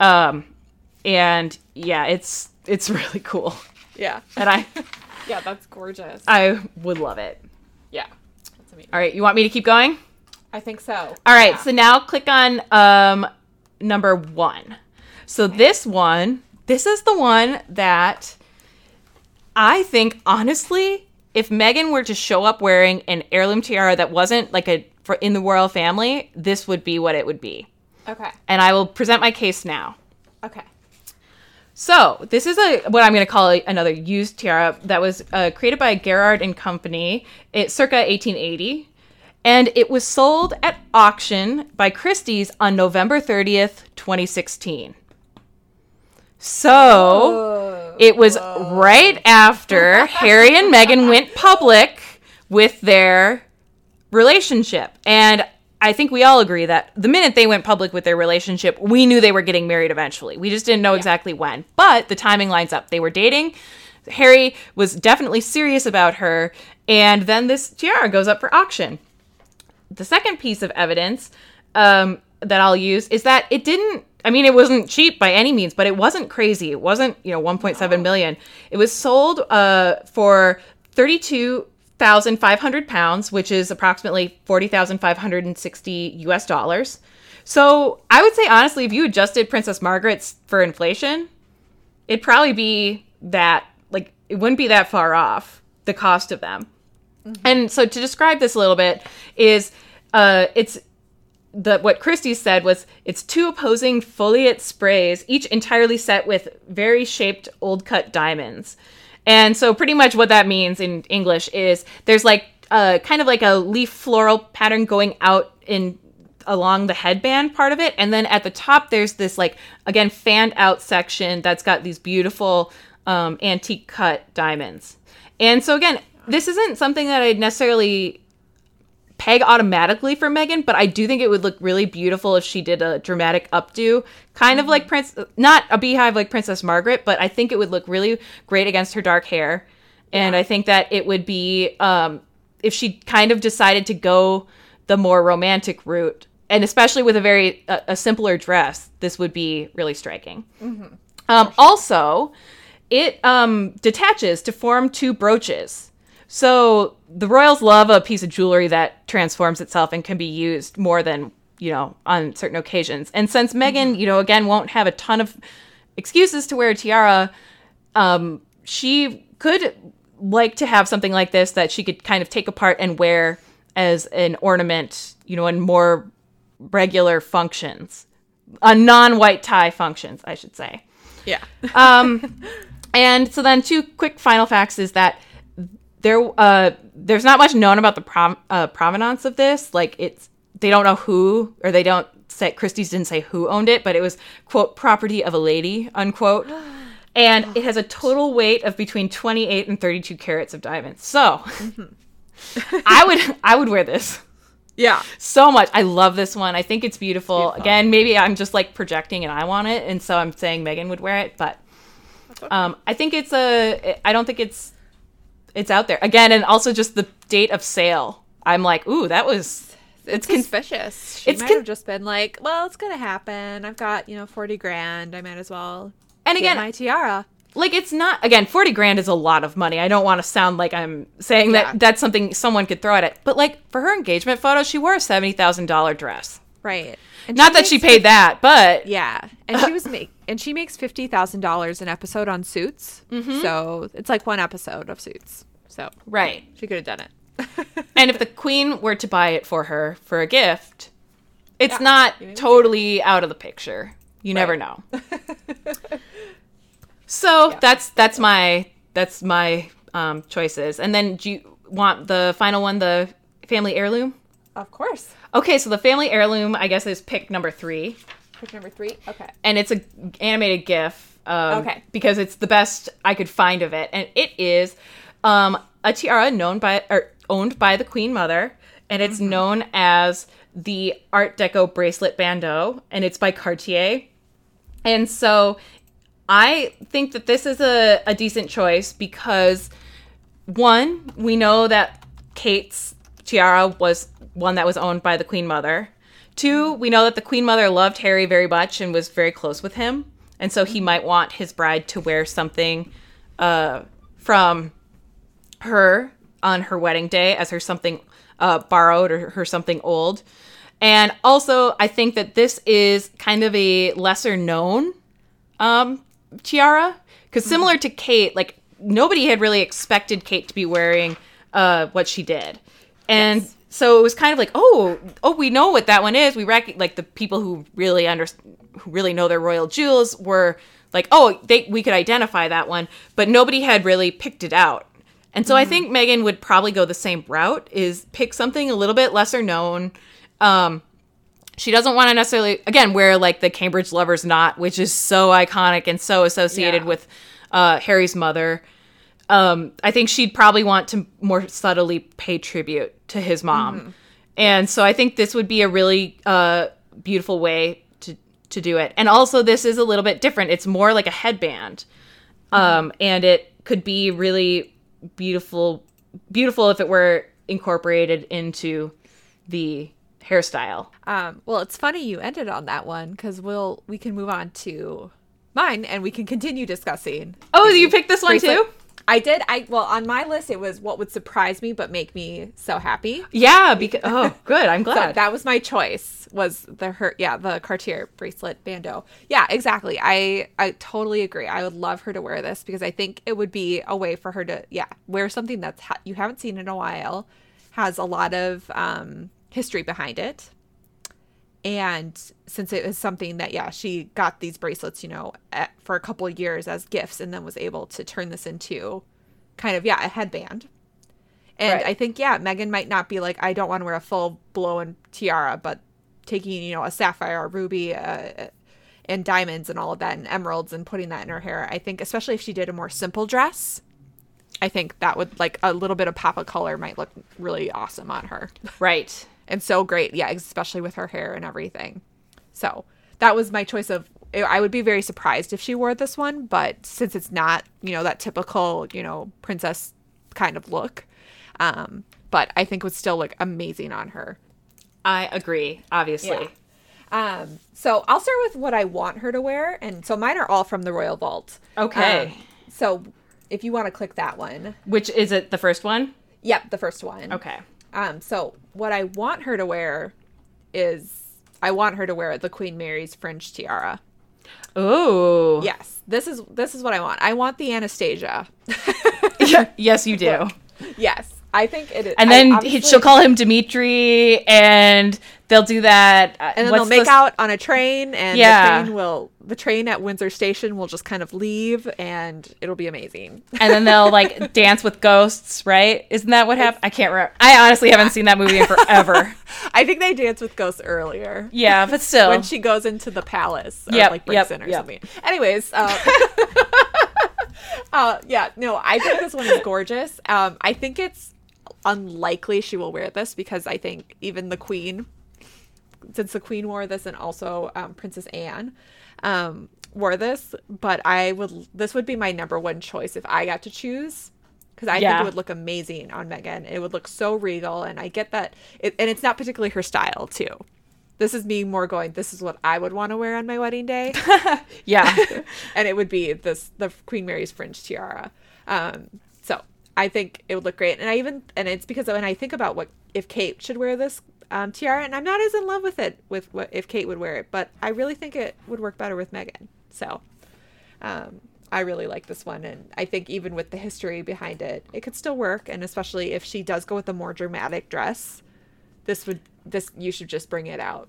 Um, and yeah, it's, it's really cool. Yeah. And I, <laughs> Yeah, that's gorgeous. I would love it. yeah. That's amazing. All right, you want me to keep going? I think so. All right, Yeah. so now click on um, number one. So this one, this is the one that I think, honestly, if Meghan were to show up wearing an heirloom tiara that wasn't like a for in the royal family, this would be what it would be. Okay. And I will present my case now. Okay. So this is a what I'm going to call a, another used tiara that was uh, created by Garrard and Company, it circa 1880, and it was sold at auction by Christie's on November 30th, 2016. So it was right after Harry and Meghan went public with their relationship, and I think we all agree that the minute they went public with their relationship, we knew they were getting married eventually. We just didn't know exactly when. But the timing lines up. They were dating. Harry was definitely serious about her, and then this tiara goes up for auction. The second piece of evidence um, that I'll use is that it didn't. I mean, it wasn't cheap by any means, but it wasn't crazy. It wasn't, you know, 1.7 million. It was sold uh, for 32,500 pounds, which is approximately 40,560 US dollars. So I would say, honestly, if you adjusted Princess Margaret's for inflation, it'd probably be that, like, it wouldn't be that far off the cost of them. And so to describe this a little bit is uh, it's the what Christie said was it's two opposing foliate sprays, each entirely set with very shaped old cut diamonds. And so pretty much what that means in English is there's like uh, kind of like a leaf floral pattern going out in along the headband part of it. And then at the top there's this like again fanned out section that's got these beautiful um, antique cut diamonds. And so again this isn't something that i'd necessarily peg automatically for Meghan, but I do think it would look really beautiful if she did a dramatic updo, kind of like Prince, not a beehive like Princess Margaret, but I think it would look really great against her dark hair. And I think that it would be, um, if she kind of decided to go the more romantic route, and especially with a very a, a simpler dress, this would be really striking. Um, also, it um, detaches to form two brooches. So the royals love a piece of jewelry that transforms itself and can be used more than you know on certain occasions. And since Meghan, you know, again won't have a ton of excuses to wear a tiara, um, she could like to have something like this that she could kind of take apart and wear as an ornament, you know, in more regular functions, a non-white tie functions, I should say. Yeah. Um, and so then two quick final facts is that there uh, there's not much known about the prom- uh, provenance of this. Like it's they don't know who or they don't say Christie's didn't say who owned it, but it was quote property of a lady unquote. <gasps> And it has a total weight of between 28 and 32 carats of diamonds. So I <laughs> would I would wear this yeah. so much. I love this one. I think it's beautiful. Again, maybe I'm just like projecting and I want it, and so I'm saying Meghan would wear it, but um, I think it's a. I don't think it's it's out there again, and also just the date of sale. I'm like, ooh, that was. It's con- Suspicious. She it's might con- have just been like, "Well, it's gonna happen. I've got you know forty grand. I might as well." and again, my tiara. like it's not again 40 grand is a lot of money i don't want to sound like i'm saying that that's something someone could throw at it but like for her engagement photo she wore a $70000 dress Right. And not that she paid that but Yeah, and she was make and she makes fifty thousand dollars an episode on Suits. Mm-hmm. So it's like one episode of Suits. So right she could have done it. <laughs> and if the queen were to buy it for her for a gift it's Yeah. not totally out of the picture you never know <laughs> so that's that's my that's my um, choices and then do you want the final one the family heirloom of course. okay so the family heirloom i guess is pick number three Pick number three. Okay. and it's a animated GIF. Um, Okay. Because it's the best I could find of it, and it is um, a tiara known by or owned by the Queen Mother, and it's known as the Art Deco bracelet bandeau, and it's by Cartier. And so, I think that this is a, a decent choice because one, we know that Kate's tiara was one that was owned by the Queen Mother. Two, we know that the Queen Mother loved Harry very much and was very close with him. And so he might want his bride to wear something uh, from her on her wedding day as her something uh, borrowed or her something old. And also, I think that this is kind of a lesser known um, tiara because similar to Kate, like nobody had really expected Kate to be wearing uh, what she did, and so it was kind of like, oh, oh, we know what that one is. We rec- like the people who really under who really know their royal jewels were like, oh, they we could identify that one, but nobody had really picked it out. And so I think Meghan would probably go the same route: is pick something a little bit lesser known. Um, she doesn't want to necessarily again wear like the Cambridge lovers knot, which is so iconic and so associated Yeah. with uh, Harry's mother. Um, I think she'd probably want to more subtly pay tribute to his mom. And so I think this would be a really uh, beautiful way to to do it. And also, this is a little bit different. It's more like a headband, um, and it could be really beautiful, beautiful if it were incorporated into the hairstyle. Um, well, it's funny you ended on that one because we'll we can move on to mine and we can continue discussing. Oh, you picked this one bracelet. too? I did. I well on my list it was what would surprise me but make me so happy. Yeah, because oh, <laughs> good. I'm So glad. that was my choice. Was the her yeah the Cartier bracelet bandeau? Yeah, exactly. I I totally agree. I would love her to wear this because I think it would be a way for her to yeah wear something that's ha- you haven't seen in a while, has a lot of um, history behind it, and since it was something that yeah she got these bracelets you know at, for a couple of years as gifts and then was able to turn this into kind of yeah a headband and Right. i think yeah meghan might not be like i don't want to wear a full blown tiara but taking you know a sapphire or ruby uh, and diamonds and all of that and emeralds and putting that in her hair i think especially if she did a more simple dress i think that would like a little bit of pop of color might look really awesome on her right. And so great yeah especially with her hair and everything so that was my choice of i would be very surprised if she wore this one but since it's not you know that typical you know princess kind of look um but i think it would still look amazing on her I agree. Obviously. um so i'll start with what i want her to wear and so mine are all from the royal vault Okay. Um, so if you want to click that one Which is it? The first one? yep the first one Okay. Um, so what I want her to wear is I want her to wear the Queen Mary's fringe tiara. Oh. Yes, this is this is what I want. I want the Anastasia. <laughs> yes, you do. <laughs> yes, I think it is. And I then he, she'll call him Dimitri, and they'll do that. uh, and then what's they'll make the- out on a train, and Yeah. the train will the train at Windsor Station will just kind of leave, and it'll be amazing. and then they'll like <laughs> dance with ghosts, right? Isn't that what happened? I can't remember. I honestly haven't seen that movie in forever. <laughs> I think they dance with ghosts earlier. yeah, but still. when she goes into the palace or Yep, like breaks yep, in or yep. something. Anyways, uh, <laughs> uh, yeah, no, I think this one is gorgeous. Um, I think it's unlikely she will wear this because I think even the queen, since the queen wore this and also um, Princess Anne, um, wore this. But I would this would be my number one choice if I got to choose. Because I think it would look amazing on Meghan. It would look so regal, and I get that. It, and it's not particularly her style, too. This is me more going. This is what I would want to wear on my wedding day, <laughs> yeah. <laughs> and it would be this the Queen Mary's fringe tiara. Um, so I think it would look great, and I even and it's because when I think about what if Kate should wear this um, tiara, and I'm not as in love with it with what if Kate would wear it, but I really think it would work better with Meghan. So um, I really like this one, and I think even with the history behind it, it could still work, and especially if she does go with a more dramatic dress, this would this you should just bring it out,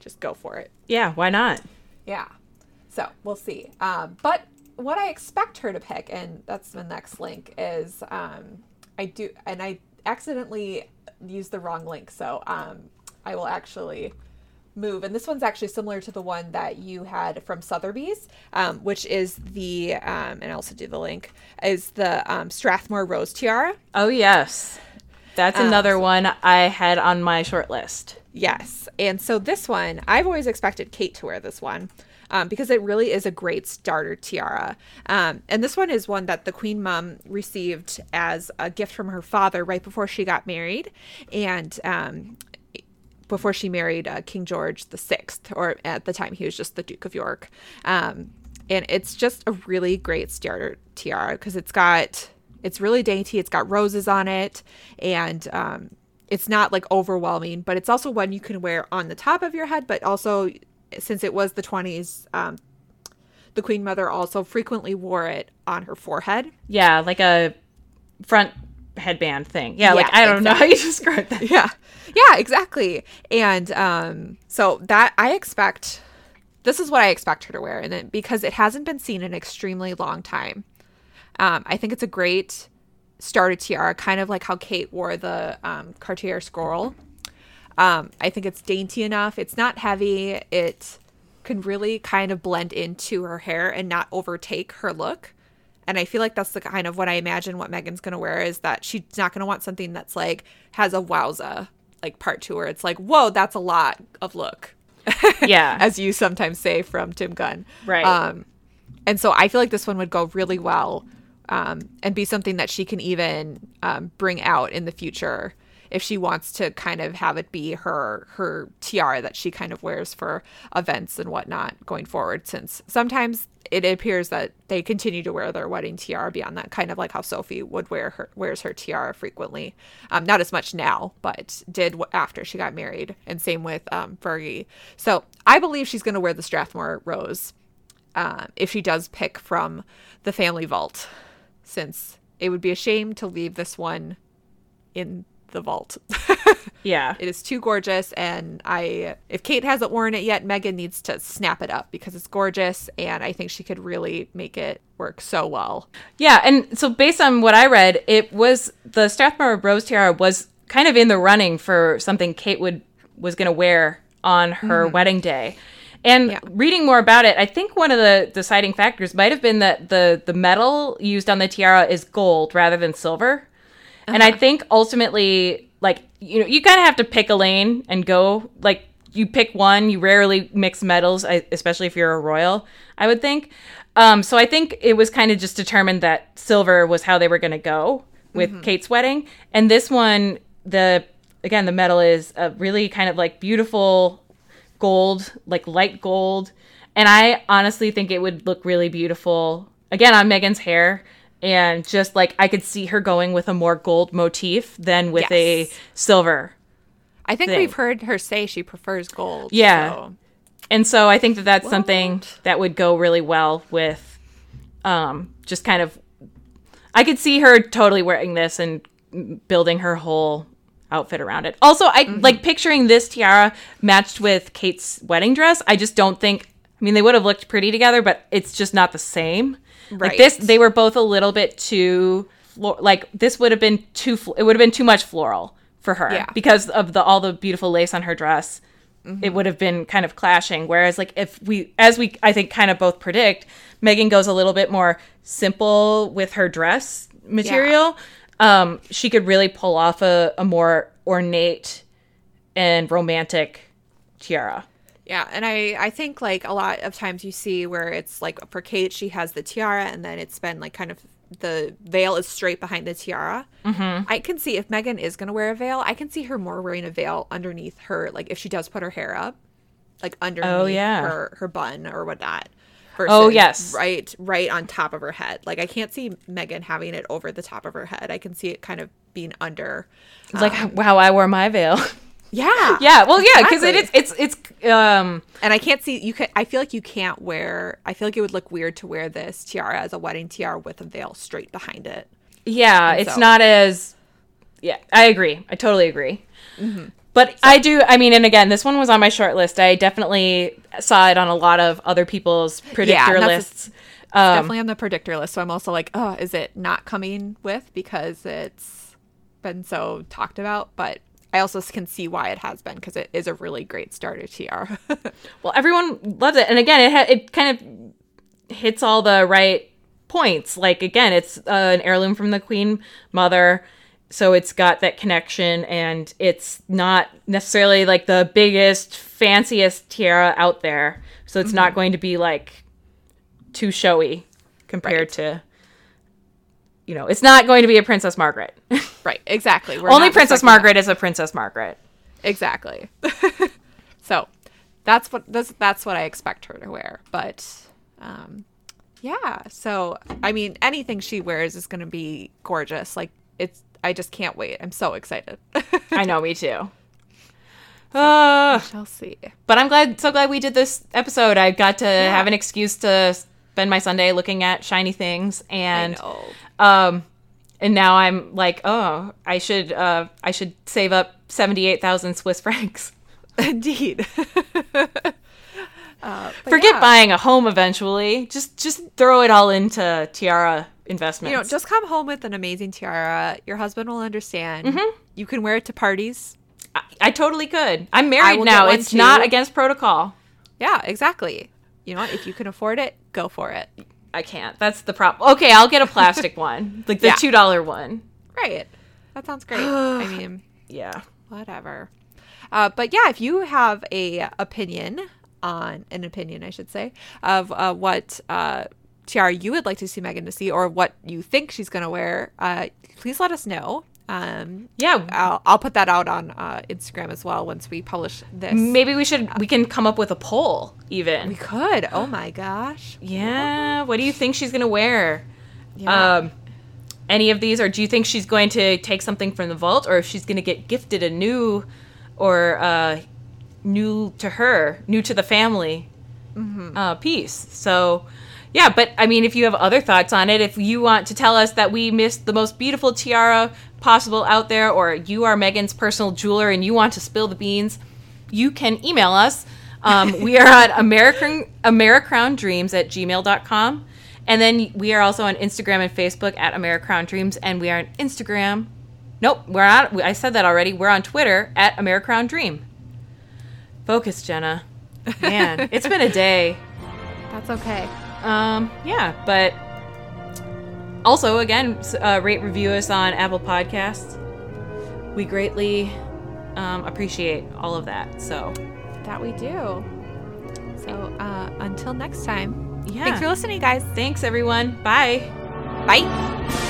just go for it. Yeah, why not? Yeah. So we'll see. Um, but what I expect her to pick, and that's the next link, is um, I do, and I accidentally used the wrong link. So um, I will actually move. And this one's actually similar to the one that you had from Sotheby's, um, which is the, um, and I also do the link, is the um, Strathmore Rose Tiara. Oh, yes. That's another one I had on my short list. Yes. And so this one, I've always expected Kate to wear this one um, because it really is a great starter tiara. Um, and this one is one that the Queen Mum received as a gift from her father right before she got married. And um, before she married uh, King George the Sixth, or at the time he was just the Duke of York. Um, and it's just a really great starter tiara because it's got it's really dainty. It's got roses on it, and um, it's not like overwhelming. But it's also one you can wear on the top of your head. But also, since it was the twenties, um, the Queen Mother also frequently wore it on her forehead. Yeah, like a front headband thing. Yeah, like I don't know how you describe that. yeah yeah exactly and um so that i expect this is what i expect her to wear and then because it hasn't been seen in an extremely long time um i think it's a great starter tiara kind of like how kate wore the um, cartier scroll um i think it's dainty enough it's not heavy it can really kind of blend into her hair and not overtake her look and I feel like that's the kind of what I imagine what Meghan's going to wear is that she's not going to want something that's like has a wowza like part two where it's like, whoa, that's a lot of look. <laughs> Yeah. as you sometimes say from Tim Gunn. Right. Um, and so I feel like this one would go really well um, and be something that she can even um, bring out in the future if she wants to kind of have it be her her tiara that she kind of wears for events and whatnot going forward. Since sometimes it appears that they continue to wear their wedding tiara beyond that, kind of like how Sophie would wear her wears her tiara frequently. Um, not as much now, but did after she got married, and same with um, Fergie. So I believe she's going to wear the Strathmore rose uh, if she does pick from the family vault, since it would be a shame to leave this one in the vault. <laughs> yeah. it is too gorgeous, and I, if Kate hasn't worn it yet, Meghan needs to snap it up because it's gorgeous, and I think she could really make it work so well. Yeah, and so based on what I read, it was the Strathmore Rose tiara was kind of in the running for something Kate would was going to wear on her mm-hmm. wedding day. And Yeah. reading more about it, I think one of the deciding factors might have been that the the metal used on the tiara is gold rather than silver. And I think ultimately, like you know, you kind of have to pick a lane and go. Like you pick one, you rarely mix metals, I- especially if you're a royal. I would think. Um, so I think it was kind of just determined that silver was how they were going to go with Kate's wedding, and this one, the again, the metal is a really kind of like beautiful gold, like light gold. And I honestly think it would look really beautiful again on Meghan's hair. And just like I could see her going with a more gold motif than with a silver. I think Thing. we've heard her say she prefers gold. Yeah. so- And so I think that that's something that would go really well with um, just kind of. I could see her totally wearing this and building her whole outfit around it. Also, I Mm-hmm. like picturing this tiara matched with Kate's wedding dress. I just don't think. I mean, they would have looked pretty together, but it's just not the same. Like this, they were both a little bit too. Like this would have been too. It would have been too much floral for her Yeah. because of the all the beautiful lace on her dress Mm-hmm. it would have been kind of clashing. Whereas, like, if we, as we, I think, kind of both predict, Meghan goes a little bit more simple with her dress material. Um, she could really pull off a, a more ornate and romantic tiara. Yeah, and I I think like a lot of times you see where it's like for Kate she has the tiara and then it's been like kind of the veil is straight behind the tiara. Mm-hmm. I can see if Meghan is gonna wear a veil, I can see her more wearing a veil underneath her like if she does put her hair up, like underneath Oh, yeah. her her bun or whatnot. Oh, yes. right right on top of her head. Like I can't see Meghan having it over the top of her head. I can see it kind of being under. It's like how I wore my veil. <laughs> Yeah, yeah, well, yeah, because it Exactly. is. It's it's um And I can't see you can I feel like you can't wear I feel like it would look weird to wear this tiara as a wedding tiara with a veil straight behind it. Yeah, it's so- not as. Yeah, I agree. I totally agree. But I do. I mean, and again, this one was on my short list. I definitely saw it on a lot of other people's predictor and that's- lists. Um, Definitely on the predictor list. So I'm also like, oh, is it not coming with because it's been so talked about? But I also can see why it has been because it is a really great starter tiara. <laughs> well, everyone loves it, and again, it ha- it kind of hits all the right points. Like again, it's uh, an heirloom from the Queen Mother. So it's got that connection, and it's not necessarily like the biggest, fanciest tiara out there. So it's not going to be like too showy compared to, you know, it's not going to be a Princess Margaret. <laughs> right, exactly. We're Only Princess. Margaret is a Princess Margaret. Exactly. <laughs> so that's what that's that's what I expect her to wear. But um yeah, so I mean anything she wears is gonna be gorgeous. Like it's I just can't wait. I'm so excited. <laughs> I know, me too. Uh, Shall see. but I'm glad, so glad we did this episode. I got to have an excuse to spend my Sunday looking at shiny things, I and know. um, and now I'm like, oh, I should, uh, I should save up seventy eight thousand Swiss francs. <laughs> Indeed. <laughs> Uh, Forget yeah, buying a home eventually. Just, just throw it all into tiara investments. You know, just come home with an amazing tiara. Your husband will understand. Mm-hmm. You can wear it to parties. I, I totally could. I'm married now. It's not against protocol. Yeah, exactly. You know what? If you can afford it, go for it. I can't. That's the problem. Okay, I'll get a plastic <laughs> one, like the Yeah. two dollar one. Right. That sounds great. I <sighs> mean, Yeah. whatever. Uh, but yeah, if you have a opinion on an opinion, I should say, of uh, what uh, tiara you would like to see Meghan to see, or what you think she's gonna wear, uh, please let us know. Um, Yeah. I'll, I'll put that out on uh, Instagram as well once we publish this. Maybe we should we can come up with a poll even. we could. Oh my gosh. Yeah. What do you think she's gonna wear? Yeah. Um, any of these, or do you think she's going to take something from the vault, or if she's going to get gifted a new, or uh, new to her, new to the family uh, piece? So, yeah. But I mean, if you have other thoughts on it, if you want to tell us that we missed the most beautiful tiara possible out there, or you are Meghan's personal jeweler and you want to spill the beans, you can email us. Um, we are at <laughs> American AmericrownDreams at gmail.com. And then we are also on Instagram and Facebook at Americrown Dreams. And we are on Instagram. Nope, we're not. I said that already. We're on Twitter at Americrown Dream. Focus, Jenna. Man, it's been a day. <laughs> That's okay. Um, yeah, but also, again, uh, rate review us on Apple Podcasts. We greatly um, appreciate all of that. So, That we do. So uh, until next time. Yeah. Thanks for listening, guys. thanks everyone. Bye. Bye.